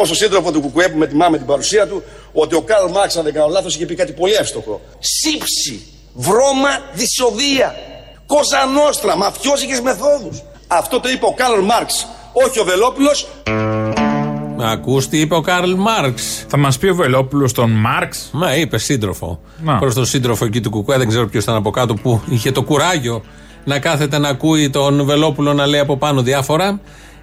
πω στον σύντροφο του Κουκουέ που με τιμά με την παρουσία του ότι ο Καρλ Μάρξ, αν δεν κάνω λάθος, είχε πει κάτι πολύ εύστοχο. Σύψη, βρώμα, δυσοδεία. Κόζα νόστρα, μαφιόζικες μεθόδους. Αυτό το είπε ο Καρλ Μάρξ, όχι ο Βελόπουλος. Ακούς τι είπε ο Καρλ Μάρξ; Θα μας πει ο Βελόπουλος τον Μάρξ; Μα είπε σύντροφο. Να. Προς τον σύντροφο εκεί του Κουκουέ, δεν ξέρω ποιος ήταν από κάτω που είχε το κουράγιο να κάθεται να ακούει τον Βελόπουλο να λέει από πάνω διάφορα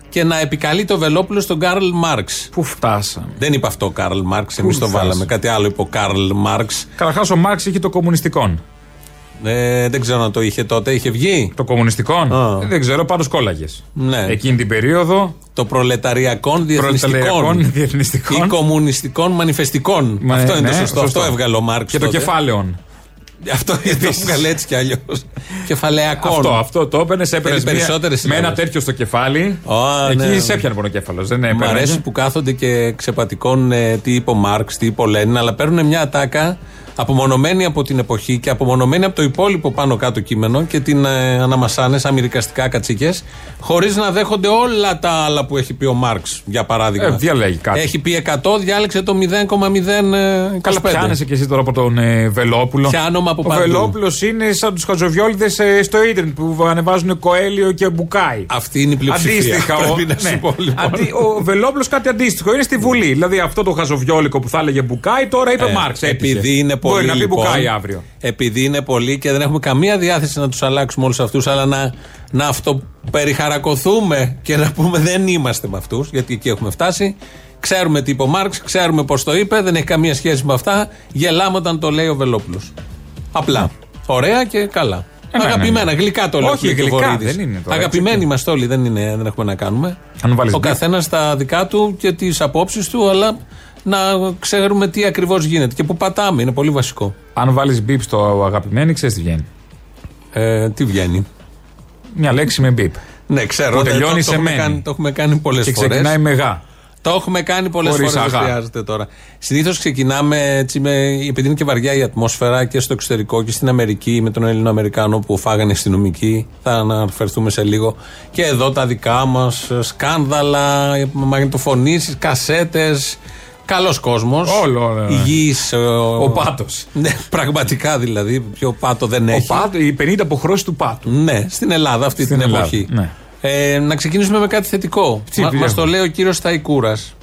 και να επικαλεί το Βελόπουλο στον Καρλ Μάρξ. Πού φτάσαμε; Δεν είπε αυτό ο Καρλ Μάρξ, εμείς το φτάσαμε; βάλαμε. Κάτι άλλο είπε ο Καρλ Μάρξ. Καταρχάς, ο Μάρξ είχε το κομμουνιστικόν. Ε, δεν ξέρω αν το είχε τότε, είχε βγει. Το κομμουνιστικόν; Α. Ε, Δεν ξέρω, πάντως κόλλαγες. Ναι. Εκείνη την περίοδο. Το προλεταριακών διεθνιστικών. Προλεταριακών διεθνιστικών. Ή κομμουνιστικών μανιφεστικών. Μα, αυτό είναι ναι, το σωστό. σωστό. Αυτό έβγαλε ο Μάρξ. Και το τότε. κεφάλαιον. Αυτό το έβγαλε έτσι κι αλλιώς. Κεφαλαιακών. Αυτό, αυτό το έπαιρνες, έπαιρνες Θέλει περισσότερες με ένα συλλάβες. τέτοιο στο κεφάλι. Α, εκεί ναι. σε έπιανε πονοκέφαλο. Δεν Μ' έπαιρνε. αρέσει που κάθονται και ξεπατικώνουν ε, τι είπε ο Μάρξ, τι είπε ο Λένιν, αλλά παίρνουν μια ατάκα απομονωμένη από την εποχή και απομονωμένη από το υπόλοιπο πάνω κάτω κείμενο και την ε, αναμασάνες σαν μυρικαστικά κατσίκες, χωρίς να δέχονται όλα τα άλλα που έχει πει ο Μάρξ, για παράδειγμα. Ε, διαλέγει κάτι. Έχει πει 100, διάλεξε το 0,025. Καλά, πιάνεσαι και εσύ τώρα από τον ε, Βελόπουλο. Πιάνομαι από Ο παντού. Βελόπουλος είναι σαν τους χαζοβιόλιδε στο ίντερνετ που ανεβάζουν Κοέλιο και Μπουκάι. Αυτή είναι η πλειοψηφία. Αντίστοιχα, ο, Πρέπει να σου ναι. πω, λοιπόν. Αντί- ο Βελόπουλος κάτι αντίστοιχο είναι στη Βουλή. Δηλαδή αυτό το χαζοβιόλικο που θα έλεγε Μπουκάι τώρα είπε Ε, Μάρξ. έτυχε. Επειδή είναι πολύ. Μπορεί να πει λοιπόν, Μπουκάι αύριο. Επειδή είναι πολύ και δεν έχουμε καμία διάθεση να τους αλλάξουμε όλους αυτούς, αλλά να, να αυτοπεριχαρακωθούμε και να πούμε δεν είμαστε με αυτούς, γιατί εκεί έχουμε φτάσει. Ξέρουμε τι είπε ο Μάρξ, ξέρουμε πώς το είπε, δεν έχει καμία σχέση με αυτά. Γελάμε όταν το λέει ο Βελόπουλος. Απλά. Ωραία και καλά. Ε, ναι, Αγαπημένα, ναι, ναι. γλυκά το λέω. Όχι, και ο γλυκά, Βορύδης. δεν είναι τώρα, Αγαπημένοι έτσι. είμαστε όλοι, δεν, είναι, δεν έχουμε να κάνουμε. Αν βάλεις ο μπιπ. καθένας τα δικά του και τις απόψεις του, αλλά να ξέρουμε τι ακριβώς γίνεται και που πατάμε. Είναι πολύ βασικό. Αν βάλεις μπίπ στο αγαπημένο, ξέρεις τι βγαίνει. Ε, τι βγαίνει; Μια λέξη με μπίπ. Ναι, ξέρω. Που δεν- τελειώνει το, σε το, έχουμε μένη. κάνει, το έχουμε κάνει πολλές Και φορές. ξεκινάει με γά. Το έχουμε κάνει πολλές φορές. Χωρίς Δεν αγά. χρειάζεται τώρα. Συνήθως ξεκινάμε έτσι με, επειδή είναι και βαριά η ατμόσφαιρα και στο εξωτερικό και στην Αμερική με τον Ελληνοαμερικάνο που φάγανε αστυνομικοί. Θα αναφερθούμε σε λίγο. Και εδώ τα δικά μας σκάνδαλα, μαγνητοφωνήσεις, κασέτες. Καλός κόσμος. Όλο, όλο. Υγιής. Ο πάτος. Ναι, πραγματικά δηλαδή. Πιο πάτο δεν Ο έχει. πάτο, οι 50 αποχρώσεις του πάτου. Ναι, στην Ελλάδα αυτή Στην την Ελλάδα, εποχή. ναι. Ε, να ξεκινήσουμε με κάτι θετικό. Τι Μα βλέπουμε; μας το λέει ο κύριος Σταϊκούρας.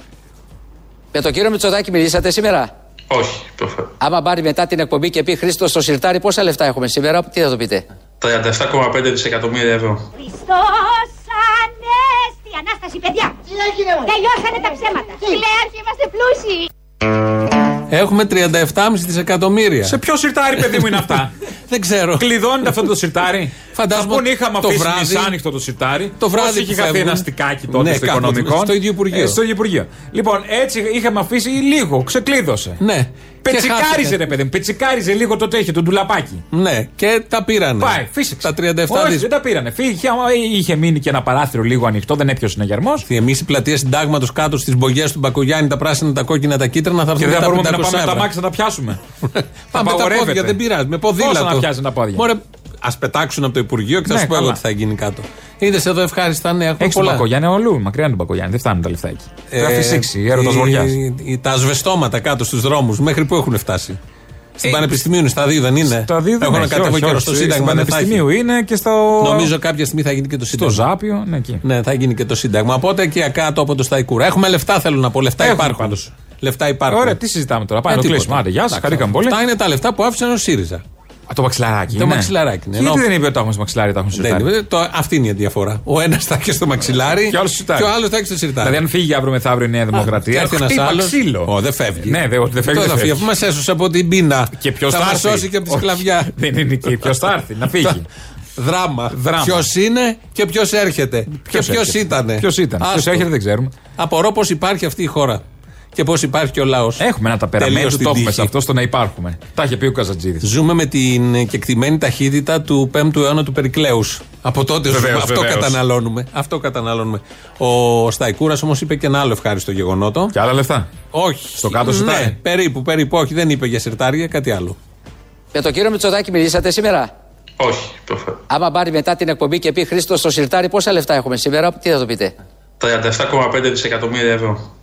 Με τον κύριο Μητσοτάκη μιλήσατε σήμερα; Όχι, προφανώ. Άμα πάρει μετά την εκπομπή και πει Χρήστος στο σιρτάρι, πόσα λεφτά έχουμε σήμερα, τι θα το πείτε; 37,5 δισεκατομμύρια ευρώ. Χριστός Ανέστη! Ανάσταση, παιδιά! Τι έγινε, Τελειώσανε τα ψέματα. Κλαίαρχοι, είμαστε πλούσιοι. Έχουμε 37,5 δισεκατομμύρια. Σε ποιο σιρτάρι, παιδί μου, είναι αυτά; Δεν ξέρω. Κλειδώνεται αυτό το σιρτάρι; Φαντάζομαι Θα πούν είχαμε το αφήσει βράδυ- μισάνοιχτο το σιρτάρι. το βράδυ Πώς είχε που χαθεί φεύγουν. ένα στικάκι τότε Ναι, στο κάποτε, οικονομικό. στο ίδιο Υπουργείο. Ε, στο ίδιο Υπουργείο. Λοιπόν, έτσι είχαμε αφήσει λίγο, ξεκλείδωσε. Ναι. Και Πετσικάριζε, χάθηκε. ρε παιδί μου. Πετσικάριζε λίγο το τέχει, το ντουλαπάκι. Ναι, και τα πήρανε. Πάει, φύσηξε. Τα 37 Όχι, δις. δεν τα πήρανε. Φύγε, άμα είχε μείνει και ένα παράθυρο λίγο ανοιχτό, δεν έπιασε συναγερμό. Εμεί οι πλατείες συντάγματος κάτω στις μπογιές του Μπακογιάννη, τα πράσινα, τα κόκκινα, τα κίτρινα θα Και έρθουν δεν τα θα μπορούμε 500 να πάμε με τα ευρώ. μάξι να τα πιάσουμε. Πάμε τα Απαγορεύεται. πόδια, δεν πειράζει. Με ποδήλατο. Πόσο να πιάσει τα πόδια. Μωρέ, ας πετάξουν από το Υπουργείο και θα Ναι, σου πω εγώ καλά. τι θα γίνει κάτω. Είδες εδώ ευχάριστα νέα. Έχουμε Έχεις τον πολλά. Μπακογιάννη όλου, μακριά είναι τον Μπακογιάννη, δεν φτάνουν τα λεφτά εκεί. Ε, Θα φυσήξει, έρωτας οι- βοριά. οι- Τα ασβεστώματα κάτω στους δρόμους, μέχρι που έχουν φτάσει; Στην Ε, Πανεπιστημίου είναι, στα δύο δεν είναι; Τα δύο δεν Έχω να έχει, κατέβω όχι, καιρό όχι. στο Στην Σύνταγμα. δεν θα έχει. Πανεπιστημίου είναι και στο. Νομίζω κάποια στιγμή θα γίνει και το Στο Σύνταγμα. Ζάπιο, ναι, εκεί. Ναι, θα γίνει και το Σύνταγμα. Οπότε εκεί κάτω από το Σταϊκούρα. Έχουμε λεφτά, θέλω να πω. Λεφτά Έχουμε υπάρχουν. πάντως. Λεφτά υπάρχουν. Ωραία, τι συζητάμε τώρα. Ε, Πάμε να το τίποτα. κλείσουμε. Άντε, γεια σας, Εντάξει, χαρήκαμε πολύ. Αυτά είναι τα λεφτά που άφησαν ο ΣΥΡΙΖΑ. Α, το μαξιλαράκι. Το ναι. μαξιλαράκι, ναι. Γιατί Ενώ- δεν είπε ότι το έχουμε στο μαξιλάρι, το έχουμε στο Δεν σιρτάρι. είναι, το, αυτή είναι η διαφορά. Ο ένας θα έχει στο μαξιλάρι Και ο άλλος στο σιρτάρι. και ο άλλος θα έχει στο σιρτάρι. Δηλαδή, αν φύγει αύριο μεθαύριο η Νέα και Δημοκρατία, έρθει ένας χτύπα άλλος. ξύλο. Ω, δεν φεύγει. Ναι, δεν δεν φεύγει. Τώρα δεν θα φύγει, φεύγει. αφού μας έσωσε από την πείνα. Και ποιος θα θα μας έρθει; σώσει και από τη Όχι, σκλαβιά. Δεν είναι εκεί. Ποιος θα έρθει, να φύγει. Δράμα. Δράμα. Ποιος είναι και ποιος έρχεται. και ποιος ήταν. Ποιος ήταν. Ποιος έρχεται, δεν ξέρουμε. Απορώ πώς υπάρχει αυτή η χώρα. Και πώς υπάρχει και ο λαός. Έχουμε ένα ταπεραμέντου, το έχουμε σε αυτό στο να υπάρχουμε. Τα είχε πει ο Καζατζίδης. Ζούμε με την κεκτημένη ταχύτητα του 5ου αιώνα του Περικλέους. Από τότε ζούμε. Βεβαίως, αυτό βεβαίως. καταναλώνουμε. Αυτό καταναλώνουμε. Ο Σταϊκούρας όμως είπε και ένα άλλο ευχάριστο γεγονότο. Και άλλα λεφτά. Όχι. Στο κάτω ναι, σιρτάρι. περίπου, περίπου. Όχι, δεν είπε για σιρτάρια, κάτι άλλο. Με τον κύριο Μητσοτάκη μιλήσατε σήμερα; Όχι, προφανώ. Άμα πάρει μετά την εκπομπή και πει Χρήστος στο σιρτάρι, πόσα λεφτά έχουμε σήμερα, τι θα το πείτε; 37,5 δισεκατομμύρια ευρώ.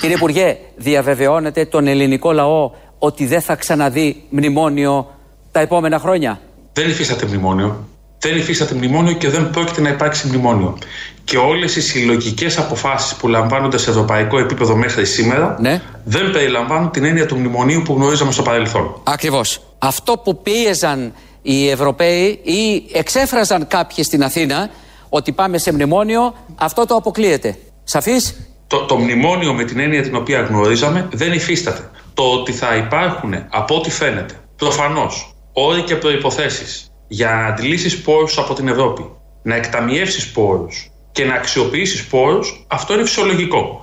Κύριε Υπουργέ, διαβεβαιώνετε τον ελληνικό λαό ότι δεν θα ξαναδεί μνημόνιο τα επόμενα χρόνια; Δεν υφίσταται μνημόνιο. Δεν υφίσταται μνημόνιο και δεν πρόκειται να υπάρξει μνημόνιο. Και όλες οι συλλογικές αποφάσεις που λαμβάνονται σε ευρωπαϊκό επίπεδο μέχρι σήμερα Ναι. δεν περιλαμβάνουν την έννοια του μνημονίου που γνωρίζαμε στο παρελθόν. Ακριβώς. Αυτό που πίεζαν οι Ευρωπαίοι ή εξέφραζαν κάποιοι στην Αθήνα ότι πάμε σε μνημόνιο, αυτό το αποκλείεται. Σαφής; Το, το μνημόνιο με την έννοια την οποία γνωρίζαμε δεν υφίσταται. Το ότι θα υπάρχουν, από ό,τι φαίνεται, προφανώς όροι και προποθέσει για αντιλήσεις πόρους από την Ευρώπη, να εκταμιεύσεις πόρους και να αξιοποιήσεις πόρους, αυτό είναι φυσιολογικό.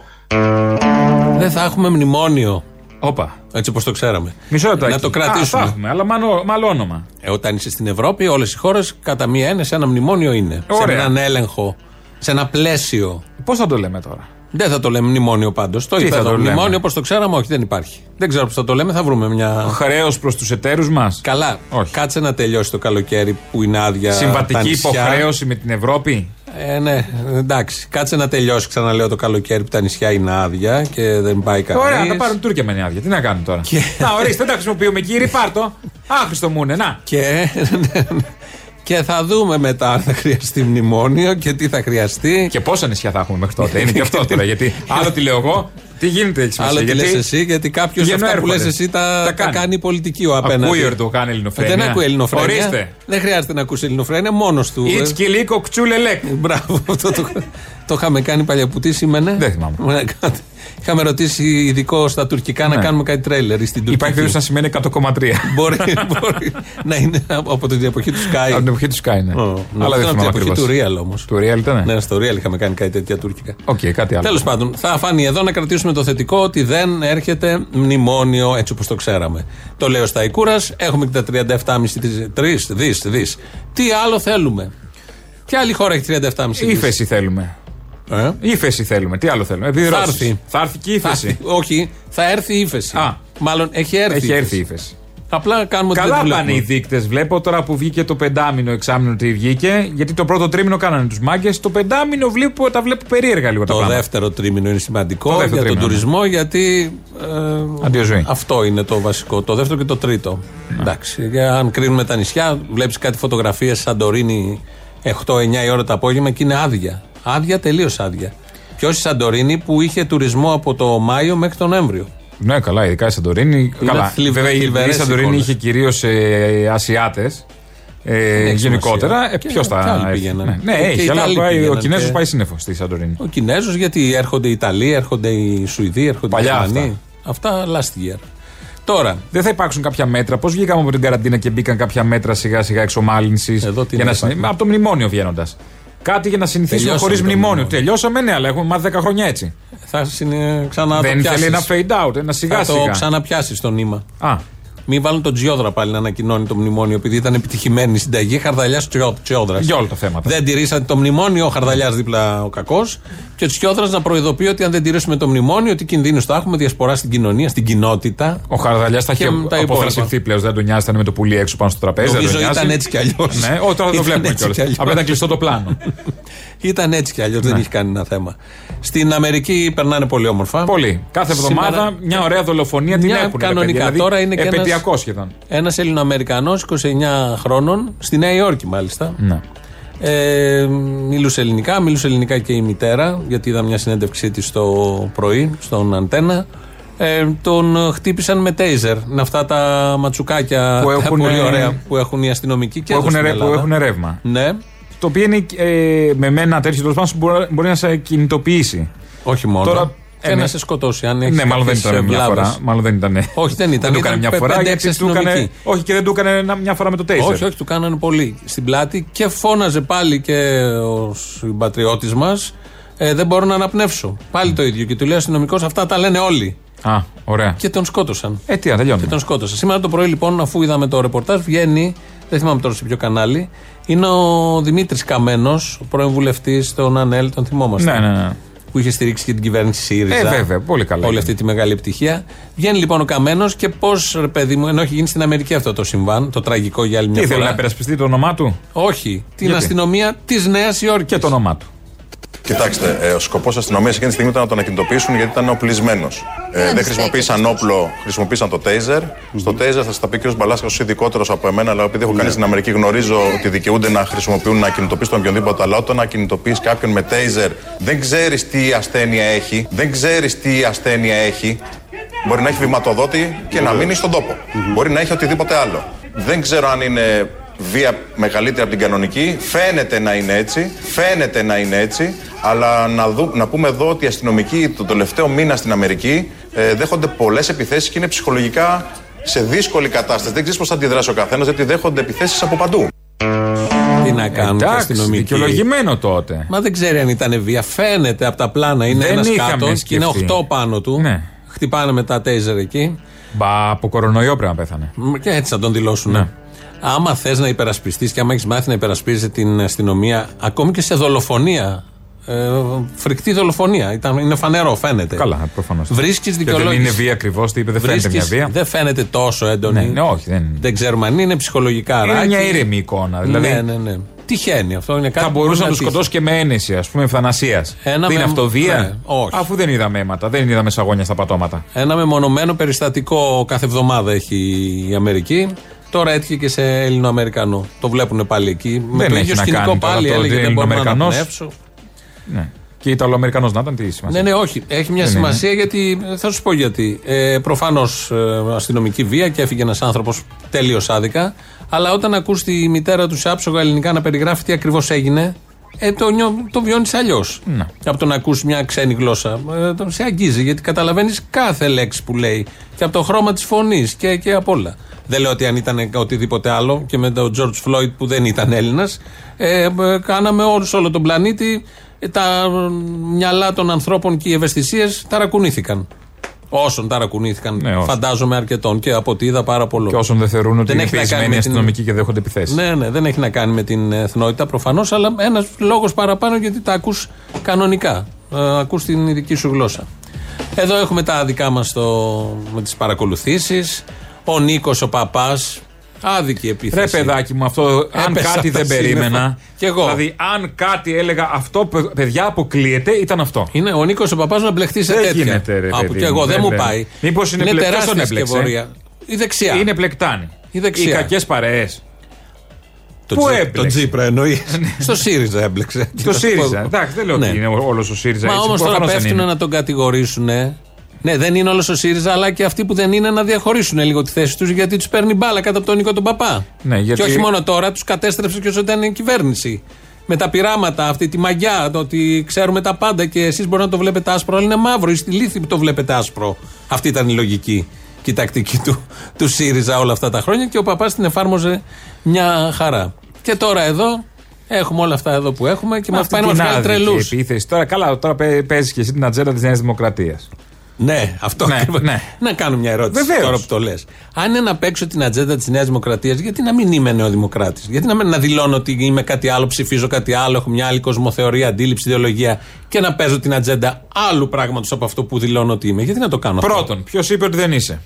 Δεν θα έχουμε μνημόνιο. Όπα. Έτσι όπως το ξέραμε. Μισό λεπτό. Να το Α, κρατήσουμε. θα έχουμε, αλλά μάλλον, μάλλον όνομα. Ε, όταν είσαι στην Ευρώπη, όλες οι χώρες κατά μία έννοια σε ένα μνημόνιο είναι. Ωραία. Σε έναν έλεγχο, σε ένα πλαίσιο. Πώς θα το λέμε τώρα; Δεν θα το λέμε μνημόνιο πάντως. Το Τι είπε θα εδώ. το λέμε; Μνημόνιο όπως το ξέραμε, όχι, δεν υπάρχει. Δεν ξέρω πώς θα το λέμε, θα βρούμε μια. Χρέος προς τους εταίρους μας; Καλά, Όχι. κάτσε να τελειώσει το καλοκαίρι που είναι άδεια. τα Συμβατική νησιά. υποχρέωση με την Ευρώπη; Ε, ναι, εντάξει. Κάτσε να τελειώσει, ξαναλέω το καλοκαίρι που τα νησιά είναι άδεια και δεν πάει κανεί. Ωραία, θα πάρουν Τούρκια με άδεια. Τι να κάνουν τώρα; Να ορίστε, δεν τα χρησιμοποιούμε κύριε, πάρτο. Άχρηστο μου είναι, να. Και, και θα δούμε μετά αν θα χρειαστεί μνημόνιο και τι θα χρειαστεί. Και πόσα νησιά θα έχουμε μέχρι τότε. Είναι και αυτό τώρα. Γιατί άλλο τι λέω εγώ, τι γίνεται έχει σημασία. Άλλο τι γιατί λες εσύ, γιατί κάποιος πηγαίνουν, αυτά που λες έρχονται. εσύ τα, Τα τα κάνει. κάνει πολιτική ο απέναντι. Ακούει ο Ερντογάν Ε, ελληνοφρένεια. Δεν ακούει ελληνοφρένεια. Ορίστε. Δεν χρειάζεται να ακούσει ελληνοφρένεια, μόνος του. Ε, Ιτσκι λίκο κτσούλελεκ. Μπράβο, αυτό το, το είχαμε κάνει παλιά. Που τι σήμαινε; Δεν θυμάμαι. Ναι, κάτι. Είχαμε ρωτήσει ειδικό στα τουρκικά να Ναι. κάνουμε κάτι τρέιλερ στην Τουρκία. Υπάρχει περίπτωση να σημαίνει 100,3. μπορεί, μπορεί να είναι από την εποχή του Sky. Από την εποχή του Sky, ναι. Ω, ναι, Αλλά δεν ήταν από την θυμάμαι εποχή ακριβώς. του Real όμως. Του Real ήταν. Ναι, στο Real είχαμε κάνει κάτι τέτοια τουρκικά. Οκ, κάτι άλλο. Τέλος πάντων, θα φανεί εδώ να κρατήσουμε το θετικό ότι δεν έρχεται μνημόνιο έτσι όπως το ξέραμε. Το λέει ο Σταϊκούρας, έχουμε και τα 37,5 δι. Δις. Τι άλλο θέλουμε; Ποια άλλη χώρα έχει 37,5 δι. Ήφεση θέλουμε. Ε; Ήφεση θέλουμε. Τι άλλο θέλουμε. Επιδρόσεις. Θα έρθει. Θα έρθει και η Θα ύφεση. έρθει. Όχι, θα έρθει η ύφεση. Α. Μάλλον έχει έρθει. Έχει η έρθει η ύφεση. ύφεση. Απλά κάνουμε ότι Καλά δεν τη πάνε οι βλέπουμε. δείκτες. Βλέπω τώρα που βγήκε το πεντάμινο εξάμεινο τι βγήκε. Γιατί το πρώτο τρίμηνο κάνανε τους μάγκες. Το πεντάμινο βλέπω, τα βλέπω περίεργα λίγο τα Το πράγματα. δεύτερο τρίμηνο είναι σημαντικό Το για δεύτερο τον τρίμηνο, ναι. τουρισμό γιατί. Ε, Αντιοζωή. Αυτό είναι το βασικό. Το δεύτερο και το τρίτο. Εντάξει. Για αν κρίνουμε τα νησιά, βλέπεις κάτι φωτογραφίες Σαντορίνη 8-9 η ώρα το απόγευμα και είναι άδεια. Άδεια, τελείως άδεια. Ποιος η Σαντορίνη που είχε τουρισμό από το Μάιο μέχρι τον Νοέμβριο. Ναι, καλά, ειδικά η Σαντορίνη. Καλά. θλιβε- Βέβαια η- η θλιβερές Σαντορίνη εικόνες. είχε κυρίως ε, Ασιάτες. Ε, έχει γενικότερα. σημασία. Ε, Και- Ποιος και θα. άλλοι έρθει. πήγαιναν. Ναι, ναι Και οι έχει, αλλά Ιταλοί πάει- ο πήγαιναν Κινέζος και- πάει σύννεφο στη Σαντορίνη. Ο Κινέζος, γιατί έρχονται οι Ιταλοί, έρχονται οι Σουηδοί, έρχονται Παλιά οι Γερμανοί. Αυτά last year. Τώρα, Δεν θα υπάρξουν κάποια μέτρα. Πώς βγήκαμε από την καραντίνα και μπήκαν κάποια μέτρα σιγά σιγά εξομάλυνσης. Εδώ τι για να να συνε- υπάρχουν. Από το μνημόνιο βγαίνοντας. Κάτι για να συνηθίσουμε Τελειώσαμε χωρίς το μνημόνιο. μνημόνιο. Τελειώσαμε, ναι, αλλά έχουμε μάθει 10 χρόνια έτσι. θα συνε... ξανά Δεν το πιάσεις. θέλει ένα fade out, ένα σιγά Θα το σιγά. ξαναπιάσεις το νήμα. Α, Μην βάλουν τον Τζιόδρα πάλι να ανακοινώνει το μνημόνιο, επειδή ήταν επιτυχημένη η συνταγή. Χαρδαλιάς Τσιόδρας. για όλα τα θέματα. Δεν τηρήσατε το μνημόνιο, ο Χαρδαλιάς δίπλα ο κακός. Και ο Τσιόδρας να προειδοποιεί ότι αν δεν τηρήσουμε το μνημόνιο, τι κινδύνους θα έχουμε, διασπορά στην κοινωνία, στην κοινότητα. Ο Χαρδαλιάς θα έχει Και τα υπόλοιπα. αποθρασιφθεί πλέον. Δεν τον νοιάζει, ήταν με το πουλί έξω πάνω στο τραπέζι. δεν Νομίζω τον νοιάζει. ήταν έτσι κι αλλιώς. Ναι, ό, τώρα δεν το βλέπουμε κιόλας. Απλά ήταν κλειστό το πλάνο. Ήταν έτσι κι αλλιώς, Ναι. δεν έχει κάνει ένα θέμα. Στην Αμερική περνάνε πολύ όμορφα. Πολύ. Κάθε εβδομάδα Σήμερα- μια ωραία δολοφονία την Μια έχουν. ρε κανονικά. παιδιά. Δηλαδή, Τώρα είναι και ένας- επαιτειακό σχεδόν. Ένας Ελληνοαμερικανό 29 χρόνων, στη Νέα Υόρκη μάλιστα. Ναι. Ε, μιλούσε ελληνικά, μιλούσε ελληνικά και η μητέρα, γιατί είδα μια συνέντευξή της το πρωί στον Αντένα. Ε, τον χτύπησαν με τέιζερ. Είναι αυτά τα ματσουκάκια Που τα έχουν, πολύ ε, ωραία που έχουν οι αστυνομικοί και Που εδώ έχουν, στην ρε- που Ελλάδα. έχουν ρεύμα. Ναι, Το οποίο είναι ε, με ένα τέτοιο τέλος πάντων μπορεί, μπορεί να σε κινητοποιήσει. όχι μόνο. Τώρα, και ε, να ναι. σε σκοτώσει. Αν έχεις Ναι, μάλλον δεν κάποιες ήταν μια βλάβες. φορά. Μάλλον δεν ήταν. Όχι, δεν ήταν. Δεν του έκανε Ήταν μια φορά πέντε, γιατί έξι του έκανε. αστυνομικοί. Όχι, και δεν του έκανε ένα- μια φορά με το τέισερ. Όχι, όχι, του κάνανε πολύ στην πλάτη και φώναζε πάλι και ο συμπατριώτης μας. Ε, δεν μπορώ να αναπνεύσω. Πάλι το ίδιο. Και του λέει ο αστυνομικός, αυτά τα λένε όλοι. Α, ωραία. Και τον σκότωσαν. Ε, τι, να Και τελειώνουμε. τον σκότωσαν. Σήμερα το πρωί, λοιπόν, αφού είδαμε το ρεπορτάζ, βγαίνει, δεν θυμάμαι τώρα σε ποιο κανάλι, είναι ο Δημήτρης Καμένος, ο πρώην βουλευτής των ΑΝΕΛ, τον θυμόμαστε. Ναι, ναι, ναι. Που είχε στηρίξει και την κυβέρνηση ΣΥΡΙΖΑ. Ε, βέβαια, πολύ καλά Όλη είναι. αυτή τη μεγάλη επιτυχία. Βγαίνει λοιπόν ο Καμένος και πώς, ρε παιδί μου, ενώ έχει γίνει στην Αμερική αυτό το συμβάν, το τραγικό για άλλη μια Τι φορά. ήθελε να υπερασπιστεί το όνομά του; Όχι, την Γιατί; αστυνομία της Νέας Υόρκης. και το όνομά του. Κοιτάξτε, ε, ο σκοπός τη αστυνομίας εκείνη τη στιγμή ήταν να τον ακινητοποιήσουν γιατί ήταν οπλισμένος. Ε, δεν χρησιμοποίησαν όπλο, χρησιμοποίησαν το taser. Στο taser θα σας τα πει ο κ. Μπαλάσκα ως ειδικότερος από εμένα, αλλά επειδή έχω κάνει στην Αμερική, γνωρίζω ότι δικαιούνται να χρησιμοποιούν να ακινητοποιήσουν οποιονδήποτε. Αλλά όταν ακινητοποιείς κάποιον με taser, δεν ξέρεις τι ασθένεια έχει. Δεν ξέρεις τι ασθένεια έχει. Μπορεί να έχει βηματοδότη και να μείνει στον τόπο. Μπορεί να έχει οτιδήποτε άλλο. Δεν ξέρω αν είναι βία μεγαλύτερη από την κανονική. Φαίνεται να είναι έτσι. Φαίνεται να είναι έτσι. Αλλά να, δου, να πούμε εδώ ότι οι αστυνομικοί το τελευταίο μήνα στην Αμερική ε, δέχονται πολλές επιθέσεις και είναι ψυχολογικά σε δύσκολη κατάσταση. Δεν ξέρεις πώς θα αντιδράσει ο καθένας, γιατί δέχονται επιθέσεις από παντού. Τι να κάνουν οι Εντάξει, αστυνομικοί; δικαιολογημένο τότε. Μα δεν ξέρει αν ήταν βία. Φαίνεται από τα πλάνα. Είναι Δεν ένας είχαμε κάτω και είναι σκεφτεί. 8 πάνω του. Ναι. Χτυπάνε με τα τέιζερ εκεί. Μπα, από κορονοϊό πρέπει να πέθανε. Μ, Και έτσι θα τον δηλώσουν. Ναι. Άμα θες να υπερασπιστείς και άμα έχεις μάθει να υπερασπίζεσαι την αστυνομία, ακόμη και σε δολοφονία. Ε, φρικτή δολοφονία. Ήταν, είναι φανερό, φαίνεται. Καλά, προφανώς. Βρίσκεις Και δεν δικαιολόγηση. είναι βία ακριβώς, τι είπε, δεν φαίνεται μια Βρίσκεις- βία. Δεν φαίνεται τόσο έντονη. Ναι, ναι, όχι, δεν- δεν ξέρουμε αν είναι ψυχολογικά Είναι ράκι. μια ήρεμη εικόνα. Δηλαδή ναι, ναι, ναι. Τυχαίνει αυτό. Είναι κάτι θα που μπορούσε να μπορεί τους τύχει. σκοτώσει και με ένεση, ας πούμε, ευθανασίας. Ένα Δεν είναι με- αυτό βία; ναι, όχι. Αφού δεν είδαμε αίματα, δεν είδαμε σαγόνια στα πατώματα. Ένα μεμονωμένο περιστατικό κάθε εβδομάδα έχει η Αμερική. Τώρα έτυχε και σε Έλληνο-Αμερικανό. Το βλέπουν πάλι εκεί. με Δεν το έχει ίδιο να σκηνικό κάνει τώρα πάλι το έλεγε ότι δεν είναι μπορώ να Αμερικανός. αναπνεύσω. Ναι. Και Ιταλοαμερικανό να ήταν, τι σημασία; Ναι, ναι, όχι. Έχει μια Δεν σημασία γιατί. Θα σου πω γιατί. Ε, Προφανώς ε, αστυνομική βία και έφυγε ένας άνθρωπος τέλειω άδικα. Αλλά όταν ακούς τη μητέρα του σε άψογα ελληνικά να περιγράφει τι ακριβώς έγινε, ε, το, νιώ, το βιώνεις αλλιώς. Ναι. Από το να ακούσει μια ξένη γλώσσα. Ε, το- σε αγγίζει γιατί καταλαβαίνεις κάθε λέξη που λέει. Και από το χρώμα της φωνής και, και από όλα. Δεν λέω ότι αν ήταν οτιδήποτε άλλο και με τον George Floyd που δεν ήταν Έλληνας, ε, ε, κάναμε όλους, όλο τον πλανήτη, ε, τα μυαλά των ανθρώπων και οι ευαισθησίες ταρακουνήθηκαν. Όσων ταρακουνήθηκαν, Ναι, όσων. φαντάζομαι αρκετών και από ό,τι είδα πάρα πολλών. Και όσων δεν θεωρούν ότι Δεν είναι έχει να κάνει πεισμένοι με την- αστυνομικοί και δέχονται επιθέσεις. Ναι, ναι, δεν έχει να κάνει με την εθνότητα προφανώς, αλλά ένας λόγος παραπάνω γιατί τα ακούς κανονικά. Ε, ακούς την ειδική σου γλώσσα. Εδώ έχουμε τα δικά μας με τις παρακολουθήσεις. Ο Νίκος, ο παπάς. Άδικη Ρε επίθεση. παιδάκι μου, αυτό αν Έπεσα κάτι από δεν τα σύννεφα. περίμενα. Κι εγώ. Δηλαδή, αν κάτι έλεγα αυτό, παι- παιδιά, αποκλείεται, ήταν αυτό. Είναι ο Νίκος ο παπάς να μπλεχτεί σε Δεν τέτοια. γίνεται, ρε Από παιδί και εγώ μου, δεν δεν μου λέει. πάει. Μήπως είναι πλε- ποιος τον τεράστια έμπλεξε; σκευωρία. Η δεξιά. Είναι πλεκτάνη. Η δεξιά. Οι κακές παρέες. το πού Τζι- έμπλεξε; Το Τζίπρα εννοείς; Στο ΣΥΡΙΖΑ έμπλεξε. Το ΣΥΡΙΖΑ. Εντάξει, δεν λέω Ναι. ότι είναι όλο ο ΣΥΡΙΖΑ Μα έτσι. όμως τώρα προφανώς δεν πέφτουν είναι. να τον κατηγορήσουν. Ναι, δεν είναι όλος ο ΣΥΡΙΖΑ, αλλά και αυτοί που δεν είναι να διαχωρίσουν λίγο τη θέση τους γιατί τους παίρνει μπάλα κάτω από τον Νίκο τον Παπά. Ναι, γιατί- Και όχι μόνο τώρα, τους κατέστρεψε και όσο ήταν η κυβέρνηση. Με τα πειράματα, αυτή τη μαγιά, το ότι ξέρουμε τα πάντα και εσείς μπορεί να το βλέπετε άσπρο, αλλά είναι μαύρο. Ή στη λύθη που το βλέπετε άσπρο. Αυτή ήταν η λογική και η τακτική του, του ΣΥΡΙΖΑ όλα αυτά τα χρόνια και ο παπάς την εφάρμοζε μια χαρά. Και τώρα εδώ έχουμε όλα αυτά εδώ που έχουμε και μα Αυτή πάει να μας την βγάλει άδικη τρελούς. επίθεση. Τώρα, καλά, τώρα παίζεις και εσύ την ατζέντα της Νέας Δημοκρατίας. Ναι, αυτό Ναι, ακριβώς. ναι. Να κάνω μια ερώτηση Βεβαίως. τώρα που το λες. Αν είναι να παίξω την ατζέντα της Νέας Δημοκρατίας, γιατί να μην είμαι νεοδημοκράτης; Γιατί να μην να δηλώνω ότι είμαι κάτι άλλο, ψηφίζω κάτι άλλο, έχω μια άλλη κοσμοθεωρία, αντίληψη, ιδεολογία και να παίζω την ατζέντα άλλου πράγματος από αυτό που δηλώνω ότι είμαι; Γιατί να το κάνω αυτό; Πρώτον, ποιος είπε ότι δεν είσαι;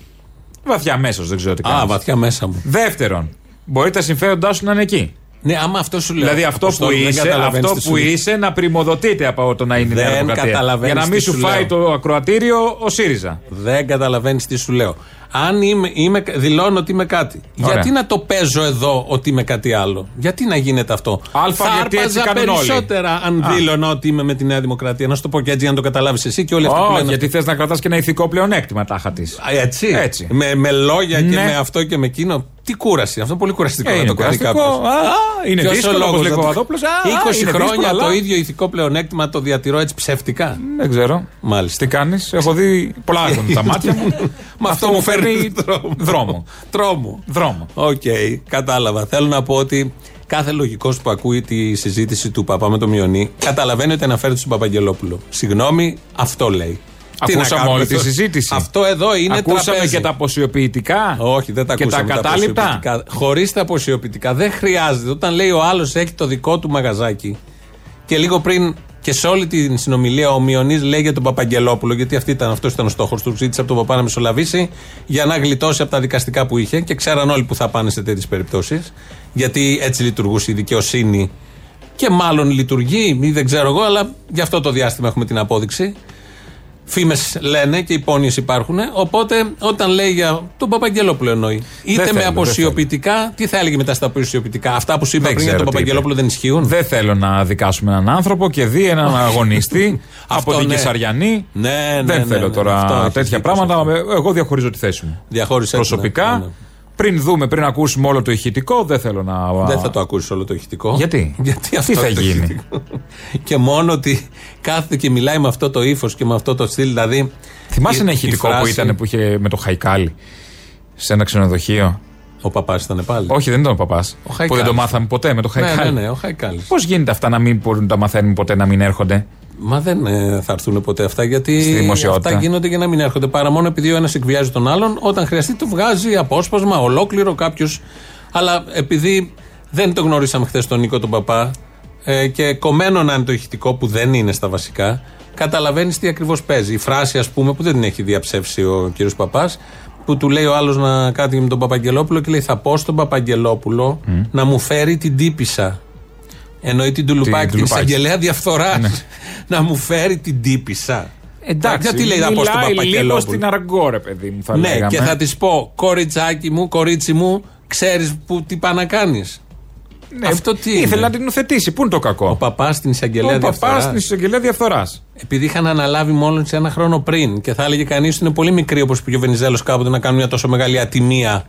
Βαθιά μέσο, δεν ξέρω τι κάνεις. Α, βαθιά μέσα μου. Δεύτερον, μπορεί τα συμφέροντά σου να είναι εκεί; Ναι, άμα αυτό σου λέω. Δηλαδή αυτό που, Αποστόλη, δεν είσαι, καταλαβαίνεις αυτό τι σου που λέω. είσαι να πρημοδοτείται από το να είναι η Νέα Δεν Δημοκρατία. καταλαβαίνεις Για να τι μην σου σου φάει λέω. το ακροατήριο ο ΣΥΡΙΖΑ. Δεν καταλαβαίνεις τι σου λέω. Αν είμαι, είμαι, δηλώνω ότι είμαι κάτι, Ωραία. γιατί να το παίζω εδώ ότι είμαι κάτι άλλο; Γιατί να γίνεται αυτό; Α, Θα γιατί έτσι άρπαζα κάνουν όλοι. περισσότερα αν Α. δήλωνα ότι είμαι με τη Νέα Δημοκρατία. Να σου το πω και έτσι για να το καταλάβεις εσύ και όλοι αυτοί που Όχι, λένε. γιατί θες να κρατάς και ένα ηθικό πλεονέκτημα τάχα της. Α, Έτσι. Έτσι. Με, με λόγια και Ναι. με αυτό και με εκείνο. Τι κούραση. Αυτό είναι πολύ κουραστικό Ε, να είναι το κάνει κουραστικό. κάποιος. Α, α, είναι δύσκολο, όπως λέει ο Παπαδόπουλος. Α, α, 20 είναι χρόνια δύσκολο, το αλλά- ίδιο ηθικό πλεονέκτημα το διατηρώ έτσι ψεύτικα. Δεν ξέρω. Μάλιστα. Τι κάνεις, έχω δει πολλά έχουν τα μάτια μου. Μα αυτό μου φέρνει δρόμο. Τρόμο. Δρόμο. Οκ, κατάλαβα. Θέλω να πω ότι κάθε λογικός που ακούει τη συζήτηση του Παππά με το Μιωνή καταλαβαίνει ότι αναφέρεται στον Παπαγγελόπουλο. Συγγνώμη, αυτό λέει. Τι να Ακούσαμε κάνουμε όλη τη τώρα. συζήτηση. Αυτό εδώ είναι Ακούσαμε τραπέζι. και τα αποσιωπητικά. Όχι, δεν τα και ακούσαμε. τα ακατάληπτα. Χωρίς τα αποσιοποιητικά. Δεν χρειάζεται. Όταν λέει ο άλλος έχει το δικό του μαγαζάκι και λίγο πριν και σε όλη την συνομιλία ο Μιονή λέει για τον Παπαγγελόπουλο, γιατί αυτή ήταν, αυτός ήταν ο στόχος του. Ζήτησε από τον παπά να μεσολαβήσει για να γλιτώσει από τα δικαστικά που είχε και ξέραν όλοι που θα πάνε σε τέτοιες περιπτώσεις. Γιατί έτσι λειτουργούσε η δικαιοσύνη Και μάλλον λειτουργεί, ή δεν ξέρω εγώ, αλλά γι' αυτό το διάστημα έχουμε την απόδειξη. Φήμες λένε και υπόνοιες υπάρχουν. Οπότε όταν λέει για τον Παπαγγελόπουλο εννοεί. Είτε θέλω, με δεν αποσιοποιητικά, τι θα έλεγε μετά στα αποσιοποιητικά; Αυτά που σου είπα Δεν πριν για ξέρω τον τι Παπαγγελόπουλο είπε. δεν ισχύουν; Δεν θέλω να δικάσουμε έναν άνθρωπο και δει έναν αγωνιστή από Αυτό, την ναι. Κυσαριανή. Ναι, ναι, Δεν ναι, θέλω ναι, τώρα αυτό έχεις τέτοια δίκιο πράγματα. σε Εγώ διαχωρίζω τη θέση μου. Διαχώρισε Προσωπικά, ναι, ναι. Πριν δούμε, πριν ακούσουμε όλο το ηχητικό, δεν θέλω να. Δεν θα το ακούσεις όλο το ηχητικό. Γιατί; Γιατί αυτό Τι θα είναι το γίνει; ηχητικό; και μόνο ότι κάθεται και μιλάει με αυτό το ύφος και με αυτό το στυλ. Δηλαδή. Θυμάσαι η- ένα η ηχητικό που φράση- ήταν που είχε με το Χαϊκάλι σε ένα ξενοδοχείο; Ο παπάς ήταν πάλι. Όχι, δεν ήταν ο παπάς. Που Χαϊκάλης. δεν το μάθαμε ποτέ με το ναι, Χαϊκάλι. ναι, ναι, ο Χαϊκάλης. Πώς γίνεται αυτά να μην μπορούν να τα μαθαίνουν ποτέ να μην έρχονται; Μα δεν ε, θα έρθουν ποτέ αυτά γιατί Στη δημοσιότητα. αυτά γίνονται για να μην έρχονται παρά μόνο επειδή ο ένας εκβιάζει τον άλλον. Όταν χρειαστεί το βγάζει απόσπασμα, ολόκληρο κάποιος. Αλλά επειδή δεν το γνωρίσαμε χθες τον Νίκο τον Παπά ε, και κομμένο να είναι το ηχητικό που δεν είναι στα βασικά, καταλαβαίνεις τι ακριβώς παίζει. Η φράση, ας πούμε, που δεν την έχει διαψεύσει ο κύριος Παπάς, που του λέει ο άλλος να κάτι με τον Παπαγγελόπουλο και λέει: Θα πω στον Παπαγγελόπουλο να μου φέρει την τύπησα. Εννοεί την Τουλουπάκη, την Τουλουπάκη. εισαγγελέα διαφθορά. να μου φέρει την τύπησα. γιατί λέει να πω στον μιλάει λίγο Παπαγγελόπουλο. στην αργό, ρε παιδί μου, θα Ναι, λέγαμε. και θα της πω, κοριτσάκι μου, κορίτσι μου, ξέρεις τι πάει να κάνεις. Ναι, Αυτό τι Ήθελε είναι; να την υιοθετήσει. Πού είναι το κακό; Ο παπάς στην εισαγγελέα Ο παπάς διαφθοράς. στην εισαγγελέα διαφθοράς. Επειδή είχαν αναλάβει μόνο σε ένα χρόνο πριν και θα έλεγε κανείς ότι είναι πολύ μικρή, όπως πήγε ο Βενιζέλος κάποτε, να κάνουν μια τόσο μεγάλη ατιμία.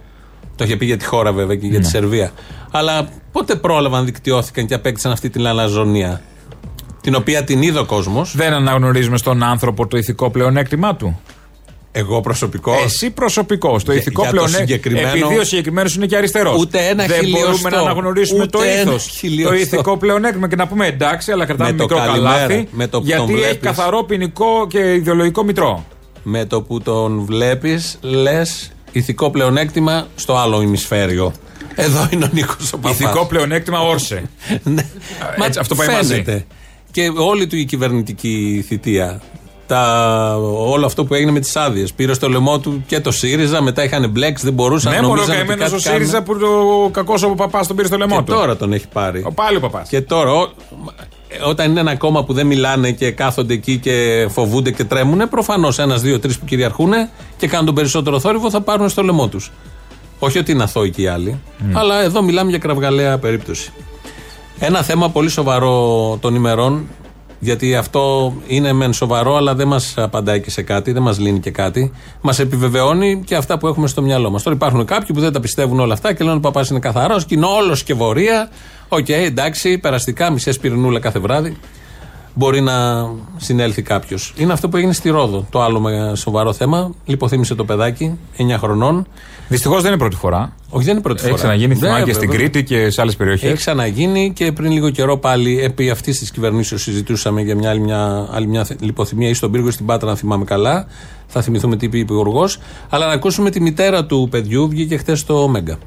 Το είχε πει για τη χώρα βέβαια και Ναι. για τη Σερβία. Αλλά πότε πρόλαβαν, δικτυώθηκαν και απέκτησαν αυτή την αναζωνία. Την οποία την είδε ο κόσμος; Δεν αναγνωρίζουμε στον άνθρωπο το ηθικό πλεονέκτημά του. Εγώ προσωπικός. Εσύ προσωπικός. Το Για- ηθικό για το πλεονέκτημα. συγκεκριμένο- Επειδή ο συγκεκριμένος είναι και αριστερός. Ούτε ένα Δεν χιλιοστό. μπορούμε να αναγνωρίσουμε Ούτε το ένα ήθος. χιλιοστό. Το ηθικό πλεονέκτημα και να πούμε εντάξει, αλλά κρατάμε Με το μικρό καλημέρα, καλάθι. με το που τον γιατί έχει βλέπεις. καθαρό ποινικό και ιδεολογικό μητρό. Με το που τον βλέπεις, λες ηθικό πλεονέκτημα στο άλλο ημισφαίριο. Εδώ είναι ο Νίκος ο Παπάς. Ηθικό πλεονέκτημα όρσε. Ναι. Μα έτσι, αυτό πάει φαίνεται. μαζί. Και όλη του η κυβερνητική θητεία. Τα, όλο αυτό που έγινε με τις άδειες. Πήρε στο λαιμό του και το ΣΥΡΙΖΑ, μετά είχαν μπλέξει, δεν μπορούσαν Ναι, να μόνο νομίζαν ότι καημένο κάτι ο ΣΥΡΙΖα κάνουν. που ο κακός ο παπάς τον πήρε στο λαιμό Και του. τώρα τον έχει πάρει. Ο πάλι ο παπάς. Και τώρα, ό- όταν είναι ένα κόμμα που δεν μιλάνε και κάθονται εκεί και φοβούνται και τρέμουν, προφανώς ένας, δύο, τρεις που κυριαρχούν και κάνουν τον περισσότερο θόρυβο θα πάρουν στο λαιμό τους. Όχι ότι είναι αθώοι και οι άλλοι, αλλά εδώ μιλάμε για κραυγαλαία περίπτωση. Ένα θέμα πολύ σοβαρό των ημερών, γιατί αυτό είναι μεν σοβαρό, αλλά δεν μας απαντάει και σε κάτι, δεν μας λύνει και κάτι. Μας επιβεβαιώνει και αυτά που έχουμε στο μυαλό μας. Τώρα υπάρχουν κάποιοι που δεν τα πιστεύουν όλα αυτά και λένε ότι ο παπάς είναι καθαρός και είναι όλος και βορεία. Οκ, εντάξει, περαστικά, μισή ασπιρινούλα κάθε βράδυ. Μπορεί να συνέλθει κάποιος. Είναι αυτό που έγινε στη Ρόδο. Το άλλο με σοβαρό θέμα. Λιποθύμησε το παιδάκι, 9 χρονών. Δυστυχώς δεν είναι πρώτη φορά. Όχι, δεν είναι πρώτη φορά. Έχει ξαναγίνει, Ναι, θυμάμαι και στην βέβαια. Κρήτη και σε άλλες περιοχές. Έχει ξαναγίνει και πριν λίγο καιρό πάλι επί αυτής της κυβερνήσεως συζητούσαμε για μια άλλη μια, άλλη μια θε- λιποθυμία ή στον Πύργο ή στην Πάτρα, αν θυμάμαι καλά. Θα θυμηθούμε τι είπε η υπουργός. Αλλά να ακούσουμε τη μητέρα του παιδιού, βγήκε χθες στο Mega.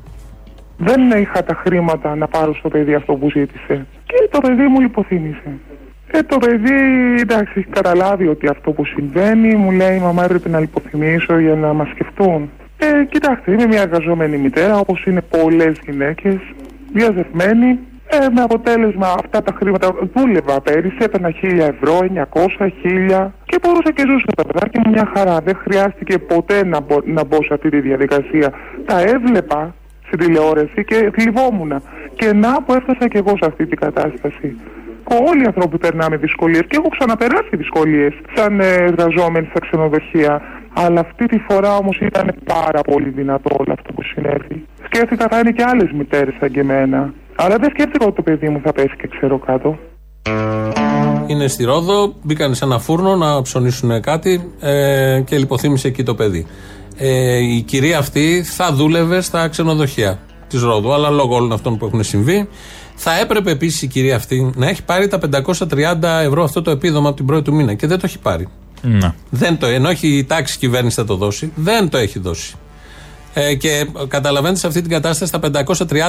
Δεν είχα τα χρήματα να πάρω στο παιδί αυτό που ζήτησε. Και το παιδί μου λιποθύμησε. Ε, το παιδί, εντάξει, έχει καταλάβει ότι αυτό που συμβαίνει, μου λέει μαμά έπρεπε να λιποθυμίσω για να μας σκεφτούν. Ε, κοιτάξτε, είμαι μια εργαζόμενη μητέρα, όπως είναι πολλές γυναίκες, διαζευμένη. Ε, με αποτέλεσμα αυτά τα χρήματα δούλευα πέρυσι, έπαιρνα 1000 ευρώ, 900, 1000 και μπορούσα και ζούσα τα παιδάκια μου μια χαρά. Δεν χρειάστηκε ποτέ να μπω, να μπω σε αυτή τη διαδικασία. Τα έβλεπα στην τηλεόραση και θλιβόμουν. Και να που έφτασα και εγώ σε αυτή την κατάσταση. Όλοι οι άνθρωποι περνάμε δυσκολίες και έχω ξαναπεράσει δυσκολίες σαν ε, εργαζόμενοι στα ξενοδοχεία. Αλλά αυτή τη φορά όμως ήταν πάρα πολύ δυνατό όλο αυτό που συνέβη. Σκέφτηκα θα είναι και άλλες μητέρες σαν και εμένα. Αλλά δεν σκέφτηκα ότι το παιδί μου θα πέσει και ξέρω κάτω. Είναι στη Ρόδο, μπήκαν σε ένα φούρνο να ψωνίσουν κάτι ε, και λιποθύμησε εκεί το παιδί. Ε, η κυρία αυτή θα δούλευε στα ξενοδοχεία της Ρόδου, αλλά λόγω όλων αυτών που έχουν συμβεί, θα έπρεπε επίσης η κυρία αυτή να έχει πάρει τα 530 ευρώ αυτό το επίδομα από την πρώτη του μήνα και δεν το έχει πάρει. Να. Δεν το, ενώ έχει η τάξη κυβέρνηση θα το δώσει, δεν το έχει δώσει. Ε, και καταλαβαίνετε σε αυτή την κατάσταση τα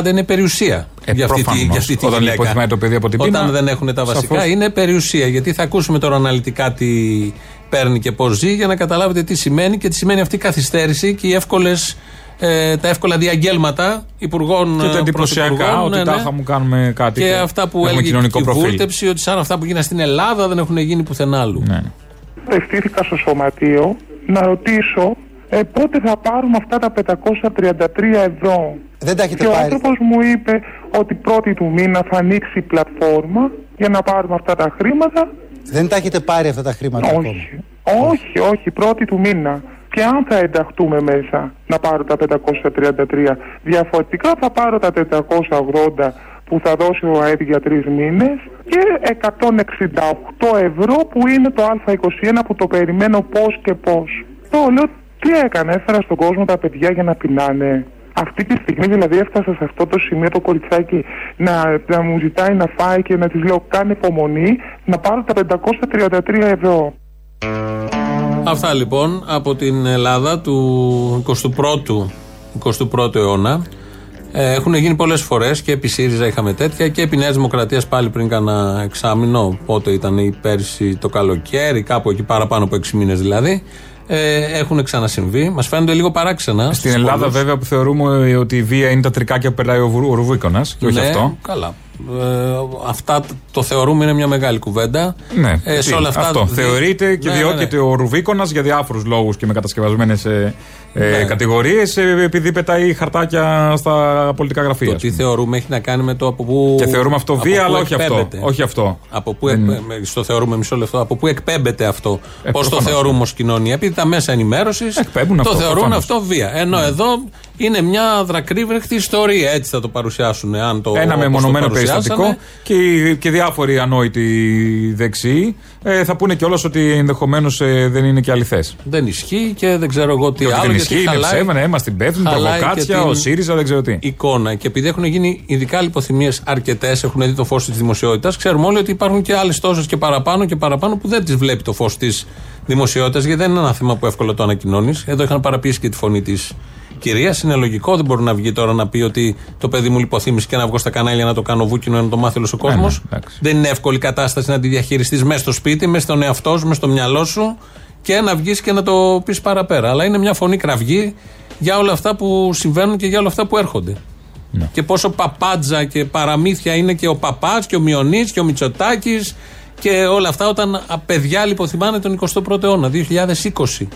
530 είναι περιουσία Ε, για, αυτή τη, προφανώς. για αυτή τη Όταν γυναίκα. υποθυμάει το παιδί από την Όταν πείνα, δεν έχουν τα βασικά σαφώς. είναι περιουσία. Γιατί θα ακούσουμε τώρα αναλυτικά τι παίρνει και πώς ζει για να καταλάβετε τι σημαίνει και τι σημαίνει αυτή η καθυστέρηση και οι εύκολες ε, τα εύκολα διαγγέλματα υπουργών. Και τα ε, εντυπωσιακά, πρωθυπουργών, ότι ναι, τάχα ναι. μου κάνουμε κάτι. Και αυτά που έχουμε έλεγε κοινωνικό η προφίλ. βούλτεψη, ότι σαν αυτά που γίνανε στην Ελλάδα δεν έχουν γίνει πουθενά αλλού. Ναι. Ευθύθηκα στο σωματείο να ρωτήσω ε, πότε θα πάρουμε αυτά τα 533 ευρώ. Δεν τα έχετε Και ο πάρει. άνθρωπος μου είπε ότι πρώτη του μήνα θα ανοίξει η πλατφόρμα για να πάρουμε αυτά τα χρήματα. Δεν τα έχετε πάρει αυτά τα χρήματα ακόμα. Όχι, όχι, όχι, πρώτη του μήνα. Και αν θα ενταχτούμε μέσα να πάρω τα 533, διαφορετικά θα πάρω τα 480 που θα δώσει ο ΑΕΠ για τρεις μήνες και 168 ευρώ που είναι το Α21 που το περιμένω πώς και πώς. Το λέω τι έκανα, έφερα στον κόσμο τα παιδιά για να πεινάνε. Αυτή τη στιγμή δηλαδή έφτασα σε αυτό το σημείο το κοριτσάκι να, να μου ζητάει να φάει και να της λέω κάνε υπομονή να πάρω τα 533 ευρώ. Αυτά λοιπόν από την Ελλάδα του 21ου, 21ου αιώνα. Ε, έχουν γίνει πολλές φορές και επί ΣΥΡΙΖΑ είχαμε τέτοια και επί Νέας Δημοκρατίας πάλι πριν κάνα εξάμεινο. Πότε ήταν η πέρσι το καλοκαίρι, κάπου εκεί παραπάνω από 6 μήνες δηλαδή. Ε, έχουν ξανασυμβεί. Μας φαίνονται λίγο παράξενα. Στην στους Ελλάδα, πολλούς. βέβαια, που θεωρούμε ότι η βία είναι τα τρικάκια που περνάει ο, Βου- ο Ρουβίκονας και όχι ναι, αυτό. Καλά. Ε, αυτά τ- το θεωρούμε είναι μια μεγάλη κουβέντα. Ναι, Ε, σε τι, όλα αυτά αυτό. δι- Θεωρείται και Ναι, ναι, διώκεται ο Ρουβίκονας για διάφορους λόγους και με κατασκευασμένες ε, ε, Ναι. κατηγορίες επειδή πετάει χαρτάκια στα πολιτικά γραφεία. Το ας τι πούμε. θεωρούμε έχει να κάνει με το από πού. Και θεωρούμε αυτό από βία, πού αλλά όχι αυτό. εκπέμπεται. Όχι αυτό. Από πού Δεν- εκπέ- με- στο θεωρούμε μισό λεπτό. Από πού εκπέμπεται αυτό; Ε, Πώς το προφανώς. θεωρούμε ως κοινωνία; Επειδή τα μέσα ενημέρωσης Εκπέμπουν το αυτό, θεωρούν προφανώς. Ναι. αυτό βία. Ενώ εδώ είναι μια δρακρύβρεχτη ιστορία. Έτσι θα το παρουσιάσουν. Αν το, Ένα όπως το μεμονωμένο παρουσιάσανε. περιστατικό και, οι- και διάφοροι ανόητοι δεξιοί ε, θα πούνε κιόλας ότι ενδεχομένως δεν είναι και αληθές. Δεν ισχύει και δεν ξέρω εγώ τι Και ότι άλλο. δεν γιατί ισχύει, είναι χαλάει ψέμα, ναι, είμαστε υπεύθυνοι, χαλάει προβοκάτσια, και ο την ΣΥΡΙΖΑ, δεν ξέρω τι. Εικόνα. Και επειδή έχουν γίνει ειδικά λιποθυμίες αρκετές, έχουν δει το φως της δημοσιότητας, ξέρουμε όλοι ότι υπάρχουν και άλλες τόσες και παραπάνω και παραπάνω που δεν τις βλέπει το φως της δημοσιότητας, γιατί δεν είναι ένα θέμα που εύκολα το ανακοινώνεις. Εδώ είχαν παραποιήσει και τη φωνή της κυρία. Είναι λογικό, δεν μπορεί να βγει τώρα να πει ότι το παιδί μου λιποθύμησε και να βγω στα κανάλια να το κάνω βούκινο να το μάθει όλος ο κόσμο. ναι, εντάξει. δεν είναι εύκολη κατάσταση να τη διαχειριστείς μέσα στο σπίτι, μέσα στον εαυτό σου, μέσα στο μυαλό σου και να βγεις και να το πεις παραπέρα. Αλλά είναι μια φωνή κραυγή για όλα αυτά που συμβαίνουν και για όλα αυτά που έρχονται. Ναι. Και πόσο παπάντζα και παραμύθια είναι και ο παπάς και ο Μιονής και ο Μητσοτάκης και όλα αυτά όταν α, παιδιά λιποθυμάνε τον 21ο αιώνα, 2020.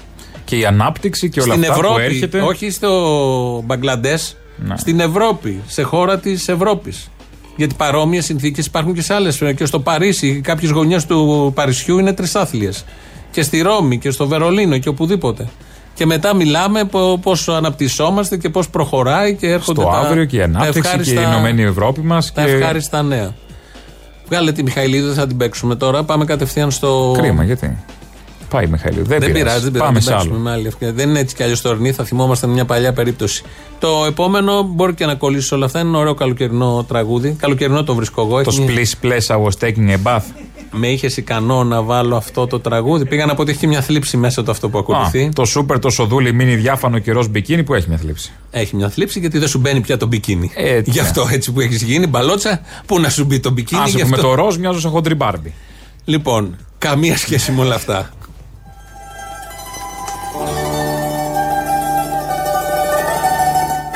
Και η ανάπτυξη και όλα Στην αυτά που Ευρώπη, έρχεται. όχι στο Μπαγκλαντές, Ναι. στην Ευρώπη, σε χώρα της Ευρώπης. Γιατί παρόμοιες συνθήκες υπάρχουν και σε άλλες. Και στο Παρίσι, κάποιες γωνιές του Παρισιού είναι τρισάθλιες. Και στη Ρώμη και στο Βερολίνο και οπουδήποτε. Και μετά μιλάμε πώς αναπτυσσόμαστε και πώς προχωράει και έρχονται στο τα, αύριο και η τα ανάπτυξη και η ευχάριστα- Ηνωμένη Ευρώπη μας. τα Και... ευχάριστα νέα. Βγάλε τη Μιχαηλίδη, δεν θα την παίξουμε τώρα. Πάμε κατευθείαν στο. Κρίμα, γιατί; Πάει η Μιχαήλ. Δεν, Δεν πειράζει, δεν πειράζει. Πάμε να σε παίξουμε άλλο. με άλλη ευκαιρία. Δεν είναι έτσι κι αλλιώς τωρινή, θα θυμόμαστε μια παλιά περίπτωση. Το επόμενο μπορεί και να κολλήσει όλα αυτά. Είναι ένα ωραίο καλοκαιρινό τραγούδι. Καλοκαιρινό το βρίσκω εγώ. Το Έχει- Splish Splash I was taking a bath. Με είχε ικανό να βάλω αυτό το τραγούδι. Πήγα να πω ότι έχει μια θλίψη μέσα το αυτό που ακολουθεί. Α, το σούπερ, το σοδούλι, μίνι διάφανο και ροζ μπικίνι που έχει μια θλίψη; Έχει μια θλίψη γιατί δεν σου μπαίνει πια το μπικίνι. Έτσι. Γι' αυτό έτσι που έχεις γίνει, μπαλότσα, πού να σου μπει το μπικίνι. Άσε γι' που με αυτό- το ροζ μοιάζω σαν χοντρι μπάρμπι. Λοιπόν, καμία σχέση με όλα αυτά.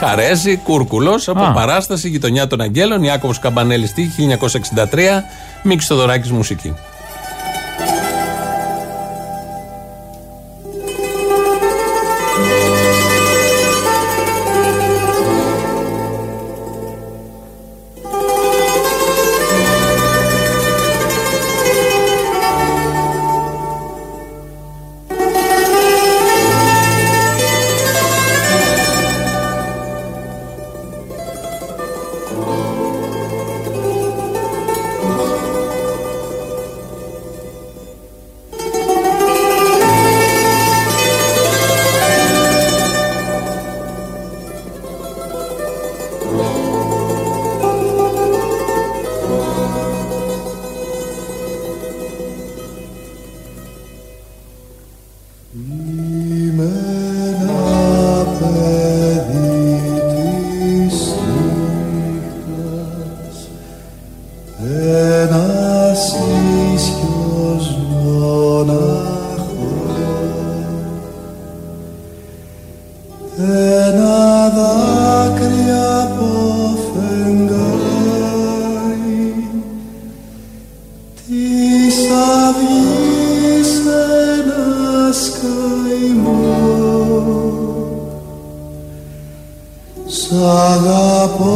Καρέζη, Κούρκουλος, από Α. παράσταση Γειτονιά των Αγγέλων, Ιάκωβος Καμπανέλης τύχη 1963, Μίξ Θοδωράκης μουσική. Σ' αγαπώ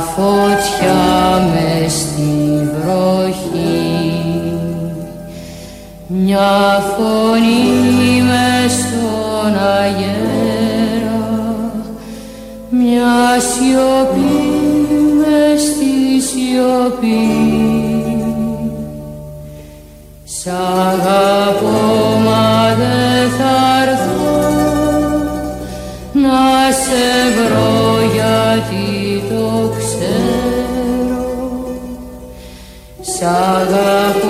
φωτιά μες στη βροχή. Μια φωνή μες στον αγέρα. Μια σιωπή μες στη σιωπή. Σ' αγαπώ μα δεν θα έρθω να σε βρω γιατί Σ'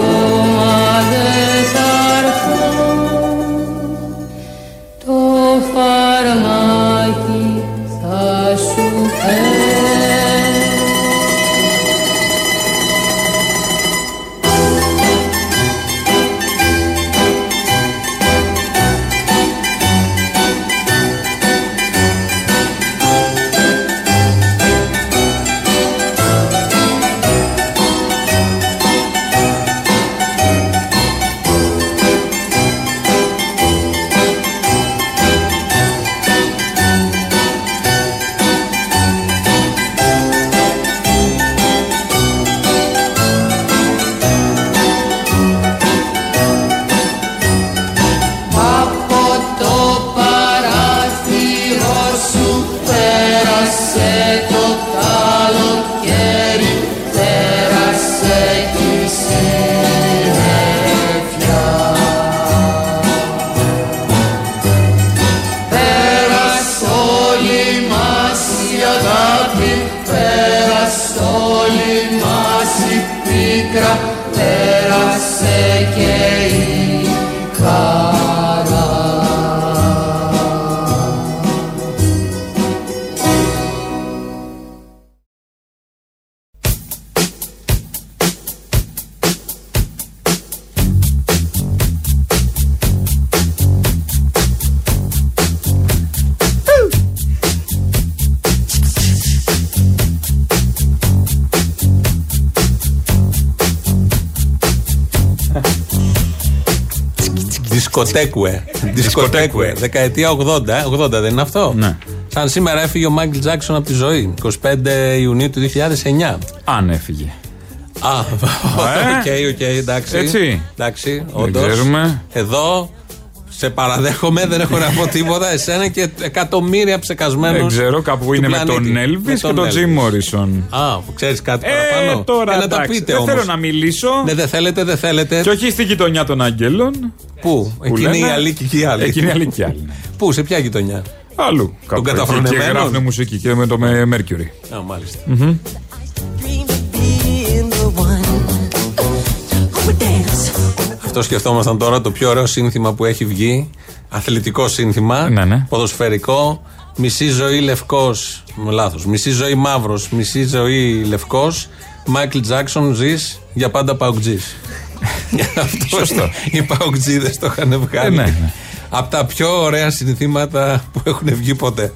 Δισκοτέκουε. Δισκοτέκουε. Δεκαετία 80. ε, 80 δεν είναι αυτό. Ναι. Σαν σήμερα έφυγε ο Μάικλ Τζάξον από τη ζωή. 25 Ιουνίου του 2009. Αν έφυγε. Α, OK, OK, εντάξει. Έτσι. Εντάξει, Δεν όντως. ξέρουμε. Εδώ σε παραδέχομαι, δεν έχω να πω τίποτα. Εσένα και εκατομμύρια ψεκασμένους. Δεν ξέρω, κάπου είναι με τον Elvis και τον Jim Morrison. Α, ξέρεις κάτι Ε, παραπάνω; τώρα Ε, να τα εντάξει, πείτε δεν όμως. θέλω να μιλήσω. Ναι, δεν θέλετε, δεν θέλετε. Και όχι στη γειτονιά των Αγγέλων. Πού, που εκείνη η λένε- αλήκη και η άλλη. Εκείνη η αλήκη και η άλλη. ναι. Πού, σε ποια γειτονιά; Αλλού. Κάπου εκεί. Και καταφρονεμένον; γράφουν μουσική και με το με Mercury. Α, μάλιστα. Μμμ. Αυτό σκεφτόμασταν τώρα το πιο ωραίο σύνθημα που έχει βγει Αθλητικό σύνθημα. Ναι, ναι. Ποδοσφαιρικό. Μισή ζωή λευκός. Λάθος. Μισή ζωή μαύρος. Μισή ζωή λευκός. Μάικλ Τζάξον ζεις για πάντα παουτζή. Σωστό. Οι παουτζίδε το είχαν βγάλει. Ε, ναι, ναι. Από τα πιο ωραία συνθήματα που έχουν βγει ποτέ.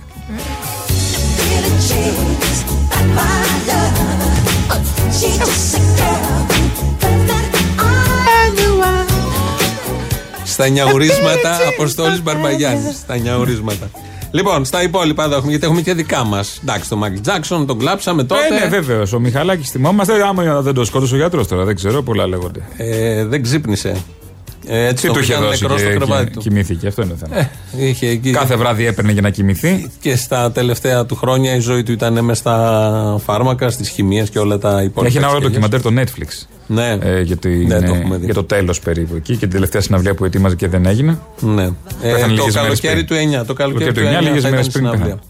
Στα νιαουρίσματα Αποστόλης Μπαρμπαγιάννης. Στα νιαουρίσματα. Λοιπόν, στα υπόλοιπα εδώ έχουμε, γιατί έχουμε και δικά μας. Εντάξει, τον Μάικλ Τζάξον τον κλάψαμε τότε. Ε, ναι, βέβαιο. Ο Μιχαλάκης θυμόμαστε. Άμα δεν το σκότωσε ο γιατρός τώρα, δεν ξέρω, πολλά λέγονται. Ε, δεν ξύπνησε. Ε, έτσι Τι του είχε είχαν δώσει νεκρό στο και, κρεβάτι και του. κοιμήθηκε, αυτό είναι το θέμα. Ε, είχε εκεί. Κάθε βράδυ έπαιρνε για να κοιμηθεί. Και στα τελευταία του χρόνια η ζωή του ήταν μέσα στα φάρμακα, στις χημίες και όλα τα υπόλοιπα. Έχει ένα ωραίο της ντοκιμαντέρ το Netflix. Ναι. Ε, για, την, Ναι, το ε, έχουμε δει. για το τέλος περίπου εκεί και την τελευταία συναυλία που ετοίμαζε και δεν έγινε. Ναι. Ε, Πέθανε το λίγες μέρες καλοκαίρι πριν. του 9. Το καλοκαίρι του 9, Καλοκαίρι του 9, λίγες θα μέρες ήταν πριν συναυλία. πέθανε.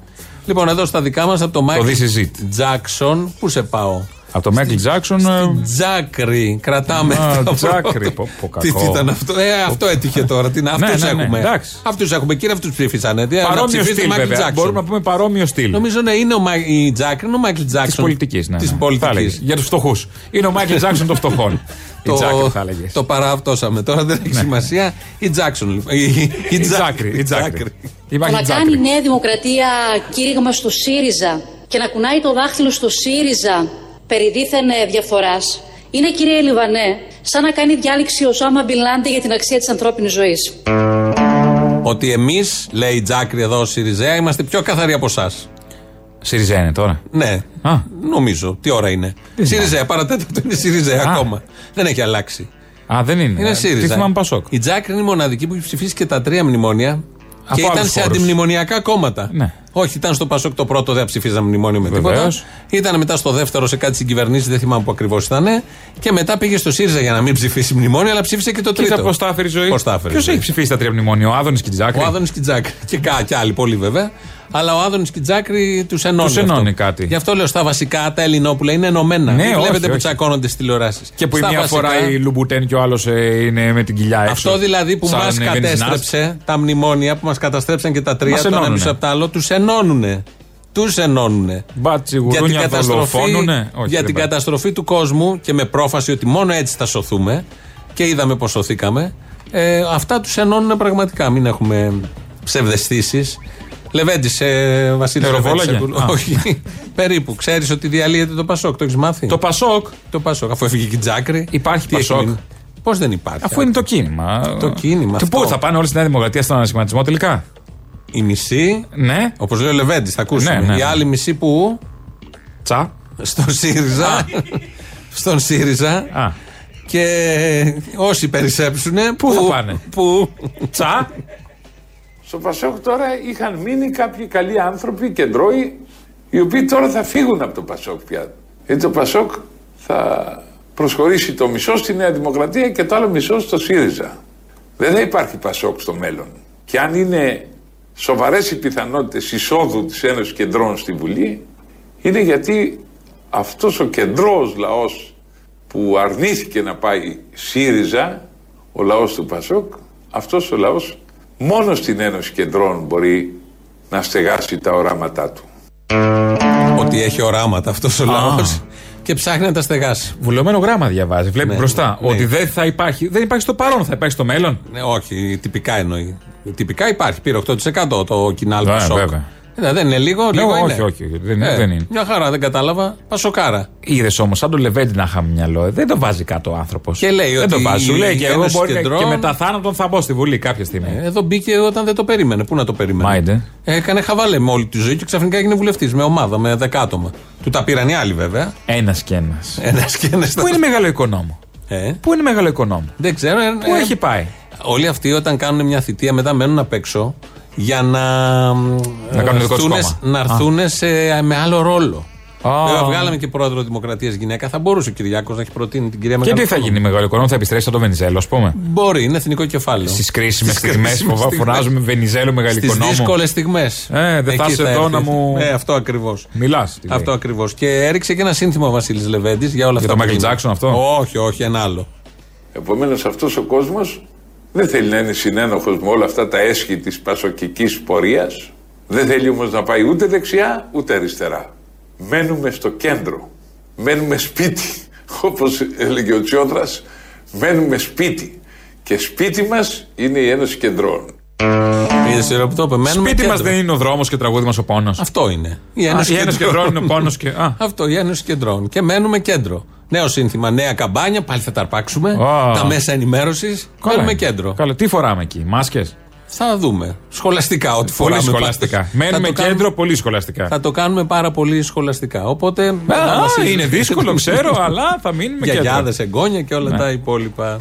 Λοιπόν, εδώ στα δικά μας από το Michael This Is It. Jackson, πού σε πάω; Από το Μάικλ Τζάξον. ε, Τζάκρι, κρατάμε. Α, το Τζάκρι, πρώτο. πω, πω, Τι κακό. τι ήταν αυτό; Ε, αυτό έτυχε τώρα. Τι, Ναι, αυτούς ναι, ναι, έχουμε. εντάξει. Αυτούς έχουμε. Κύριε, αυτούς ψήφισαν. Τι, να Παρόμοιο ψηφίσετε στυλ, Michael βέβαια. Jackson. Μπορούμε να πούμε παρόμοιο στυλ. Νομίζω να είναι ο Μα- η Τζάκρι, είναι ο Μάικλ Τζάξον. Της πολιτικής, ναι. Της ναι. πολιτικής. Θα έλεγες. Για τους φτωχούς. Είναι ο Μάικλ Τζάξον των φτωχών. Η Τζάκρι θα έλεγε. το παρααυτώσαμε. Τώρα δεν έχει σημασία. Η Τζάξον. λοιπόν. Η, η Η Τζάκρι. Η Τζάκρι. Υπάρχει να κάνει η Τζάκρι. Νέα Δημοκρατία κήρυγμα στο ΣΥΡΙΖΑ και να κουνάει το δάχτυλο στο ΣΥΡΙΖΑ περί δίθεν ε, διαφθοράς είναι κύριε Λιβανέ σαν να κάνει διάλεξη ο Σάμα Μπιλάντε για την αξία της ανθρώπινης ζωής. Ότι εμείς, λέει η Τζάκρι εδώ, ο Σιριζέα, είμαστε πιο καθαροί από εσάς. ΣΥΡΙΖΑ είναι τώρα; Ναι, Α. νομίζω. Τι ώρα είναι; Τι Σιριζέα, παρατέταρτο είναι Σιριζέα Α. ακόμα. Δεν έχει αλλάξει. Α, δεν είναι. Είναι Ε, ΣΥΡΙΖΑ. Τι θυμάμαι Πασόκ. Η Τζάκρη είναι η μοναδική που έχει ψηφίσει και τα τρία μνημόνια. Από και ήταν άλλους σε χώρους. αντιμνημονιακά κόμματα. Ναι. Όχι, ήταν στο Πασόκ το πρώτο, δεν ψηφίζαμε μνημόνιο με Βεβαίως. τίποτα. Ήταν μετά στο δεύτερο σε κάτι συγκυβερνήσεις, δεν θυμάμαι που ακριβώς ήταν. Και μετά πήγε στο ΣΥΡΙΖΑ για να μην ψηφίσει μνημόνιο, αλλά ψήφισε και το τρίτο. Κοίτα πώς τα έφερε η ζωή; Πώς τα έφερε η Ποιος ζωή. έχει ψηφίσει τα τρία μνημόνια, ο Άδωνης και η Τζάκρη. Ο Άδωνης και η Τζάκρη. Και, κα, και άλλοι πολλοί βέβαια. Αλλά ο Άδωνης και η Τζάκρη τους ενώνει. Τους ενώνει αυτό. κάτι. Γι' αυτό λέω στα βασικά τα Ελληνόπουλα είναι ενωμένα. Ναι, Μην όχι, βλέπετε που όχι. τσακώνονται στις τηλεοράσεις. Και που η μία φορά η Λουμπουτέν και ο άλλος είναι με την κοιλιά έξω. Αυτό δηλαδή που Σαν μας βενζινάς. κατέστρεψε, τα μνημόνια που μας καταστρέψαν και τα τρία, Μας το ένα ενώνουνε. πίσω από το άλλο, τους ενώνουνε. Τους ενώνουνε. Μπάτσι Για την, γουρούνια καταστροφή, δολοφόνουνε; Όχι, για δεν την πάει. καταστροφή του κόσμου και με πρόφαση ότι μόνο έτσι θα σωθούμε και είδαμε πώ σωθήκαμε. Ε, αυτά τους ενώνουν πραγματικά. Μην έχουμε ψευδεστήσεις. Λεβέντης, ε, Βασίλης Αεροβόλαγε; Λεβέντης, Α. Όχι. Περίπου. Ξέρεις ότι διαλύεται το Πασόκ. Το έχεις μάθει; Το Πασόκ Το Πασόκ. Αφού έφυγε και η Τζάκρη. Υπάρχει Πασόκ. Πώς δεν υπάρχει. Αφού είναι το κίνημα. Το κίνημα, Και πού αυτό. θα πάνε όλοι στη Νέα Δημοκρατία στον ανασχηματισμό τελικά; Η μισή, Ναι. όπως λέει ο Λεβέντης, θα ακούσουμε. Ναι, ναι, Η ναι. άλλη μισή που. Τσα. Στον ΣΥΡΙΖΑ. στον ΣΥΡΙΖΑ. Α. Και όσοι περισσέψουν. Πού θα πάνε; Πού. Τσα. Στο Πασόκ τώρα είχαν μείνει κάποιοι καλοί άνθρωποι, κεντρώοι, οι οποίοι τώρα θα φύγουν από το Πασόκ πια. Γιατί το Πασόκ θα προσχωρήσει το μισό στη Νέα Δημοκρατία και το άλλο μισό στο ΣΥΡΙΖΑ. Δεν θα υπάρχει Πασόκ στο μέλλον. Και αν είναι σοβαρές οι πιθανότητες εισόδου της Ένωσης Κεντρών στη Βουλή, είναι γιατί αυτός ο κεντρός λαός που αρνήθηκε να πάει ΣΥΡΙΖΑ, ο λαός του Πασόκ, αυτός ο λαός μόνος στην Ένωση Κεντρών μπορεί να στεγάσει τα οράματά του. Ότι έχει οράματα αυτός ο λαός. Και ψάχνει να τα στεγάσει. Βουλωμένο γράμμα διαβάζει. Βλέπει Ναι, μπροστά. ναι. Ότι δεν θα υπάρχει. Δεν υπάρχει στο παρόν, θα υπάρχει στο μέλλον. Ναι, όχι, τυπικά εννοεί. Τυπικά υπάρχει. Πήρε 8% το κοινάλ Ναι, Πασόκ. βέβαια. Ε, δεν είναι λίγο, Ναι, λίγο όχι, είναι. όχι, όχι, δεν- Ε, δεν είναι. Μια χαρά, δεν κατάλαβα. Πασοκάρα. Είδες όμως, σαν το Λεβέντι να είχαμε μυαλό, ε, δεν το βάζει κάτω ο άνθρωπος. Και λέει δεν ότι το βάζει. Σου η λέει και εγώ Ένωση μπορεί να- Κεντρών- και μετά θάνατον θα μπω στη Βουλή κάποια στιγμή. Ε, Εδώ μπήκε όταν δεν το περίμενε. Πού να το περίμενε; Μάιντε. Έκανε χαβαλέ με όλη τη ζωή και ξαφνικά έγινε βουλευτής με ομάδα, με δεκάτομα. Του τα πήραν οι άλλοι βέβαια. Ένας και ένας. Ένας και ένας. Πού είναι μεγάλο οικονόμο; Ε, Πού είναι μεγάλο οικονόμο; δεν ξέρω. ε, Πού ε, έχει πάει; Όλοι αυτοί όταν κάνουν μια θητεία μετά μένουν απ' έξω για να, Να κάνουν δικό τους έρθουνε- κόμμα. να έρθουν σε, με άλλο ρόλο. Α. Βέβαια, βγάλαμε και πρόεδρο Δημοκρατίας γυναίκα. Θα μπορούσε ο Κυριάκος να έχει προτείνει την κυρία Και τι θα Μεγαλοπούλου. γίνει μεγάλο οικονόμο, θα επιστρέψει σαν το Βενιζέλο, ας πούμε. Μπορεί, είναι εθνικό κεφάλαιο. Στις κρίσιμε Στις στιγμέ κρίσιμες που στιγμές. φωνάζουμε Βενιζέλο μεγάλο Στις οικονόμο. δύσκολες στιγμές. Ε, δεν θα είσαι εδώ να μου- Ε, αυτό ακριβώς. Μιλάς. Αυτό ακριβώς. Και έριξε και ένα σύνθημα ο Βασίλης Λεβέντης για όλα Για αυτά. το που Michael γίνανε. Jackson αυτό; Όχι, όχι, ένα άλλο. Επομένως αυτός ο κόσμος Δεν θέλει να είναι συνένοχος με όλα αυτά τα έσχη της πασοκικής πορείας. Δεν θέλει όμως να πάει ούτε δεξιά ούτε αριστερά. Μένουμε στο κέντρο. Μένουμε σπίτι. Όπως έλεγε ο Τσιόδρας, μένουμε σπίτι. Και σπίτι μας είναι η Ένωση Κεντρών. Είδε σειρά που το είπε. Μένουμε Σπίτι μας κέντρο. δεν είναι ο δρόμος και τραγούδι μας ο πόνος. Αυτό είναι. Η Α, Ένωση, η Ένωση Κεντρών είναι ο πόνος και- α. Αυτό, η Ένωση Κεντρών. Και μένουμε κέντρο. Νέο σύνθημα, νέα καμπάνια, πάλι θα τα αρπάξουμε. Α. Τα μέσα ενημέρωσης. Μένουμε κέντρο. Καλά, τι φοράμε εκεί, μάσκες; Θα δούμε. Σχολαστικά, ό,τι Πολύ φοράμε. σχολαστικά. πάντως. Μένουμε Θα το κάνουμε- κέντρο, πολύ σχολαστικά. Θα το κάνουμε πάρα πολύ σχολαστικά. Οπότε. Α, είναι δύσκολο, ξέρω, αλλά θα μείνουμε κέντρο. Γιαγιάδες, εγγόνια και όλα Ναι. τα υπόλοιπα.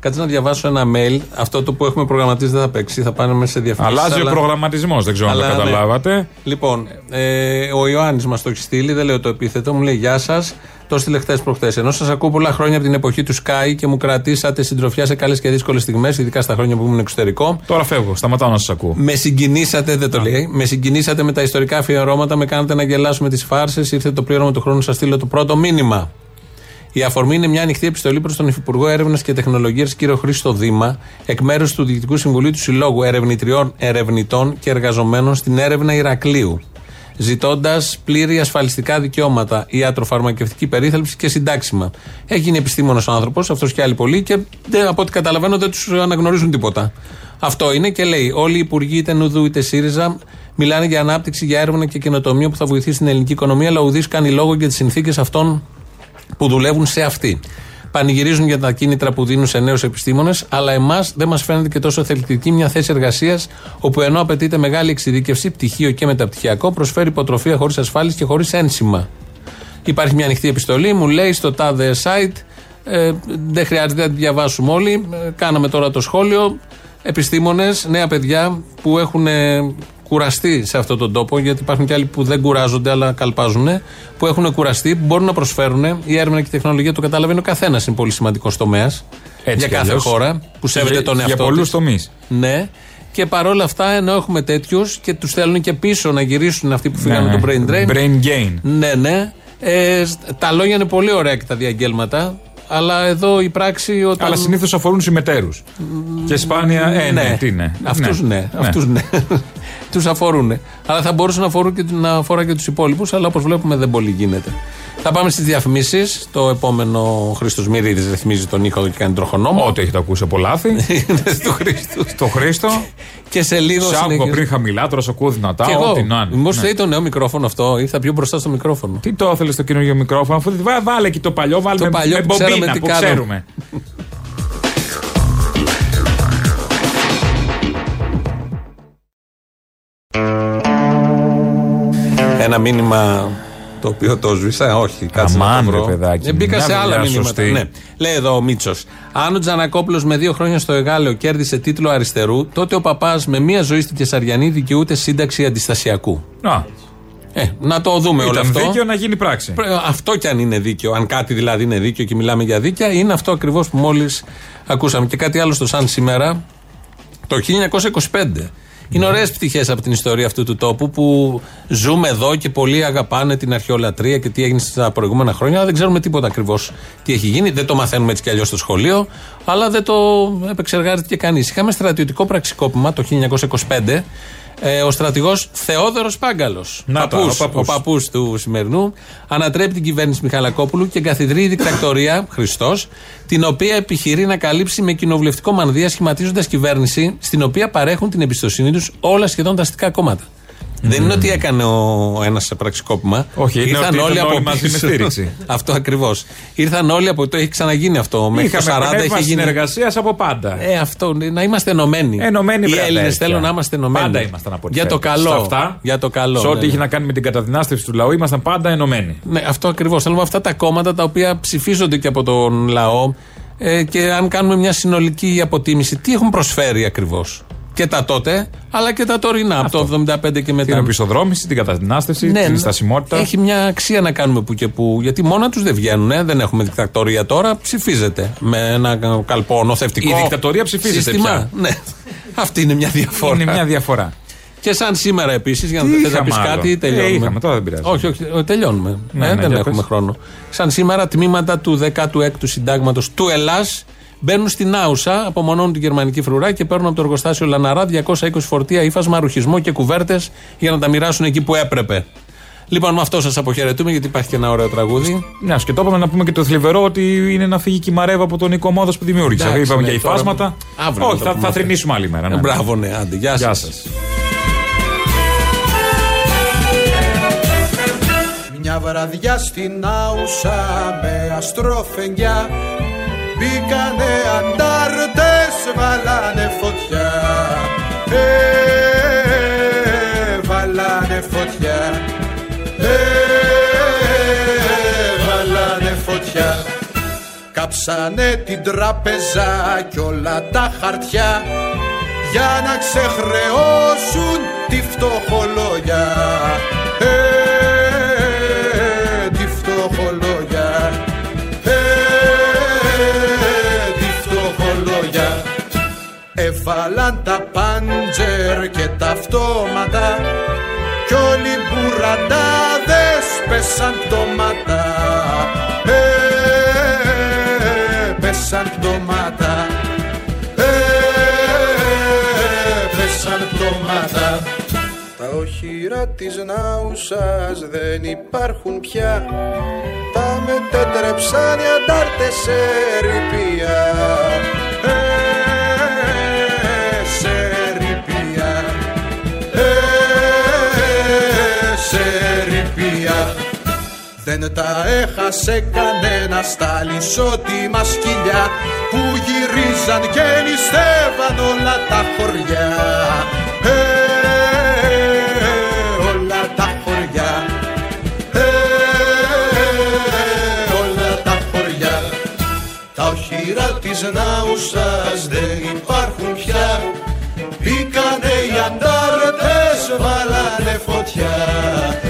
Κάτσε να διαβάσω ένα mail. Αυτό το που έχουμε προγραμματίσει δεν θα παίξει. Θα πάνε μέσα σε διαφημίσεις. Αλλάζει ο προγραμματισμός, δεν ξέρω αν το Αλλά, ναι. καταλάβατε. Λοιπόν, ε, ο Ιωάννης μας το έχει στείλει, δεν λέω το επίθετο, μου λέει Γεια σας. Το στείλε χθες προχθές. Ενώ σας ακούω πολλά χρόνια από την εποχή του Sky και μου κρατήσατε συντροφιά σε καλές και δύσκολες στιγμές, ειδικά στα χρόνια που ήμουν εξωτερικό. Τώρα φεύγω, σταματάω να σας ακούω. Με συγκινήσατε, δεν το λέει. Με συγκινήσατε με τα ιστορικά αφιερώματα, με κάνατε να γελάσω με τις φάρσες. Ήρθε το πλήρωμα του χρόνου, σας στείλω το πρώτο μήνυμα. Η αφορμή είναι μια ανοιχτή επιστολή προς τον Υφυπουργό Έρευνας και Τεχνολογίας, κύριο Χρήστο Δήμα, εκ μέρους του Διοικητικού Συμβουλίου του Συλλόγου Ερευνητριών, Ερευνητών και Εργαζομένων στην έρευνα Ηρακλείου. Ζητώντας πλήρη ασφαλιστικά δικαιώματα, ιατροφαρμακευτική περίθαλψη και συντάξιμα. Έγινε επιστήμονο άνθρωπος, αυτός και άλλοι πολλοί, και δεν- από ό,τι καταλαβαίνω δεν τους αναγνωρίζουν τίποτα. Αυτό είναι και λέει: Όλοι οι υπουργοί, είτε Νουδού είτε ΣΥΡΙΖΑ, μιλάνε για ανάπτυξη, για έρευνα και καινοτομία που θα βοηθήσει την ελληνική οικονομία, αλλά ουδής κάνει λόγο για τις συνθήκες αυτών που δουλεύουν σε αυτή. Πανηγυρίζουν για τα κίνητρα που δίνουν σε νέους επιστήμονες, αλλά εμάς δεν μας φαίνεται και τόσο θελκτική μια θέση εργασίας, όπου ενώ απαιτείται μεγάλη εξειδίκευση, πτυχίο και μεταπτυχιακό, προσφέρει υποτροφία χωρίς ασφάλιση και χωρίς ένσημα. Υπάρχει μια ανοιχτή επιστολή, μου λέει στο τάδε site. Ε, δεν χρειάζεται να τη διαβάσουμε όλοι. Ε, κάναμε τώρα το σχόλιο. Επιστήμονες, νέα παιδιά που έχουν ε, κουραστεί σε αυτόν τον τόπο, γιατί υπάρχουν και άλλοι που δεν κουράζονται αλλά καλπάζουν, που έχουν κουραστεί, που μπορούν να προσφέρουν. Η έρευνα και η τεχνολογία το καταλαβαίνει ο καθένας είναι πολύ σημαντικός τομέας για κι κάθε αλλιώς. χώρα που σέβεται Για- τον για εαυτό πολλούς της. τομείς. Ναι. Και παρόλα αυτά, ενώ έχουμε τέτοιους και τους θέλουν και πίσω να γυρίσουν αυτοί που φύγανε Ναι, το brain drain. Brain gain. Ναι, ναι. Ε, σ- τα λόγια είναι πολύ ωραία και τα διαγγέλματα. Αλλά εδώ η πράξη όταν. Αλλά συνήθως αφορούν συμμετέρους. Και σπάνια. Ε, ναι, τι είναι. Αυτούς ναι. Αυτούς ναι. Τους αφορούν. Αλλά θα μπορούσε να, αφορούν και, να αφορά και τους υπόλοιπους, αλλά όπως βλέπουμε δεν πολύ γίνεται. Θα πάμε στις διαφημίσεις. Το επόμενο Χρήστος Μυρίδης ρυθμίζει τον ήχο και κάνει τροχονόμο. Ό,τι έχετε ακούσει από λάθη. στο Χρήστο. Στο Χρήστο. Και σε λίγο Σ' άκουγα συνεχίζει. πριν χαμηλά, τώρα σε ακούω δυνατά. Και εγώ. Ό,τι να είναι. Μήπως Ναι. θέλει το νέο μικρόφωνο αυτό, ήρθα πιο μπροστά στο μικρόφωνο. Τι το ήθελε το καινούργιο μικρόφωνο, αφού βά- βάλε και το παλιό, βάλε Το με, παλιό με που ξέραμε μπομπίνα τι που κάναμε. ξέρουμε. Ένα μήνυμα το οποίο το σβήσα, όχι, κάτσε Αμάν, να το βρω. ρε παιδάκι, Ε, μπήκα μια σε άλλα δουλειά μηνύματα. σωστή. Ναι. Λέει εδώ ο Μίτσος. Αν ο Τζανακόπουλος με δύο χρόνια στο Εγάλεο κέρδισε τίτλο αριστερού, τότε ο παπάς με μία ζωή στην Κεσαριανή δικαιούται σύνταξη αντιστασιακού. Α, Ε, να το δούμε όλο ήταν αυτό. δίκαιο να γίνει πράξη. Πρέ- Αυτό κι αν είναι δίκαιο, αν κάτι δηλαδή είναι δίκαιο και μιλάμε για δίκαια, είναι αυτό ακριβώς που μόλις ακούσαμε. Και κάτι άλλο στο σαν σήμερα, το 1925. Είναι ωραίες πτυχές από την ιστορία αυτού του τόπου που ζούμε εδώ και πολλοί αγαπάνε την αρχαιολατρεία και τι έγινε στα προηγούμενα χρόνια, αλλά δεν ξέρουμε τίποτα ακριβώς τι έχει γίνει. Δεν το μαθαίνουμε έτσι κι αλλιώς στο σχολείο, αλλά δεν το επεξεργάζεται και κανείς. Είχαμε στρατιωτικό πραξικόπημα το 1925. Ε, ο στρατηγός Θεόδωρος Πάγκαλος, Να τα, ο παππούς. ο παππούς του σημερινού, ανατρέπει την κυβέρνηση Μιχαλακόπουλου και εγκαθιδρύει δικτακτορία Χριστός, την οποία επιχειρεί να καλύψει με κοινοβουλευτικό μανδύα, σχηματίζοντας κυβέρνηση στην οποία παρέχουν την εμπιστοσύνη τους όλα σχεδόν τα αστικά κόμματα. Δεν είναι ότι έκανε ο ένας πραξικόπημα. Όχι, είναι ότι ήταν όλοι μαζί με στήριξη. αυτό ακριβώς. Ήρθαν όλοι από. Το έχει ξαναγίνει αυτό. Μέχρι το Είχαμε 40 πνεύμα είχε γίνει. συνεργασίας από πάντα. Ε, αυτό, να είμαστε ενωμένοι. Ενωμένοι, Οι βρε, Έλληνες αδέρφια. θέλουν να είμαστε ενωμένοι. Πάντα ήμασταν από ό,τι Για το φαίνεται. καλό. Σε αυτά, Για το καλό. Σε ναι, ό,τι ναι. είχε να κάνει με την καταδυνάστευση του λαού, ήμασταν πάντα ενωμένοι. Ναι, αυτό ακριβώς. Θέλουμε αυτά τα κόμματα τα οποία ψηφίζονται και από τον λαό ε, και αν κάνουμε μια συνολική αποτίμηση, τι έχουν προσφέρει ακριβώς; Και τα τότε, αλλά και τα τωρινά, από το 75 και Την μετά. οπισθοδρόμηση, την καταδυνάστευση, Ναι, την ναι. στασιμότητα. Έχει μια αξία να κάνουμε που και που. Γιατί μόνα τους δεν βγαίνουν, ε, δεν έχουμε δικτατορία τώρα. Ψηφίζεται με ένα καλπό νοθευτικό. Η δικτατορία ψηφίζεται σύστημα. πια. Ναι. Αυτή είναι μια διαφορά. Είναι μια διαφορά. Και σαν σήμερα επίσης, για να Τι θες να πεις είχαμε κάτι, άλλο; τελειώνουμε. Ε, είχαμε, τώρα δεν πειράζει. Όχι, όχι, ε, τελειώνουμε. Ναι, Ε, ναι, δεν για έχουμε πες. χρόνο. Σαν σήμερα, τμήματα του 16ου Συντάγματος του Ελλάς Μπαίνουν στην Άουσα, απομονώνουν τη γερμανική φρουρά και παίρνουν από το εργοστάσιο Λαναρά 220 φορτία ύφασμα, ρουχισμό και κουβέρτες για να τα μοιράσουν εκεί που έπρεπε. Λοιπόν, με αυτό σας αποχαιρετούμε γιατί υπάρχει και ένα ωραίο τραγούδι. Μια και το είπαμε να πούμε και το θλιβερό ότι είναι να φύγει και η Μαρέβα από τον Νίκο Μόδος που δημιούργησε. Εντάξει, Είπαμε ναι, για τώρα- υφάσματα. Αύριο Όχι, να το θα, πούμε θα αυτό. θρυνήσουμε άλλη μέρα. Ε, ναι. μπράβο, ναι, άντε, γεια, Γεια σας. σας. Μια βραδιά στην Άουσα με αστροφενιά Μπήκανε αντάρτες, βάλανε φωτιά. Ε, Βάλανε φωτιά. Ε, Βάλανε φωτιά. Κάψανε την τράπεζα κι όλα τα χαρτιά για να ξεχρεώσουν τη φτωχολόγια. Ε, Έβαλαν τα πάντζερ και τα αυτόματα κι όλοι οι μπουραντάδες πέσαν πτώματα. Ε, πέσαν πτώματα. Ε, πέσαν πτώματα. Τα οχυρά της Νάουσας δεν υπάρχουν πια Τα μετέτρεψαν οι αντάρτες σε ρηπία Ε, σε ρηπία Ε, σε ρηπία δεν τα έχασε κανένα στα λισότιμα σκυλιά που γυρίζαν και νηστεύαν όλα τα χωριά. Ε, όλα τα χωριά. Ε, όλα τα χωριά. Τα οχυρά της Νάουσας δεν υπάρχουν βάλανε φωτιά.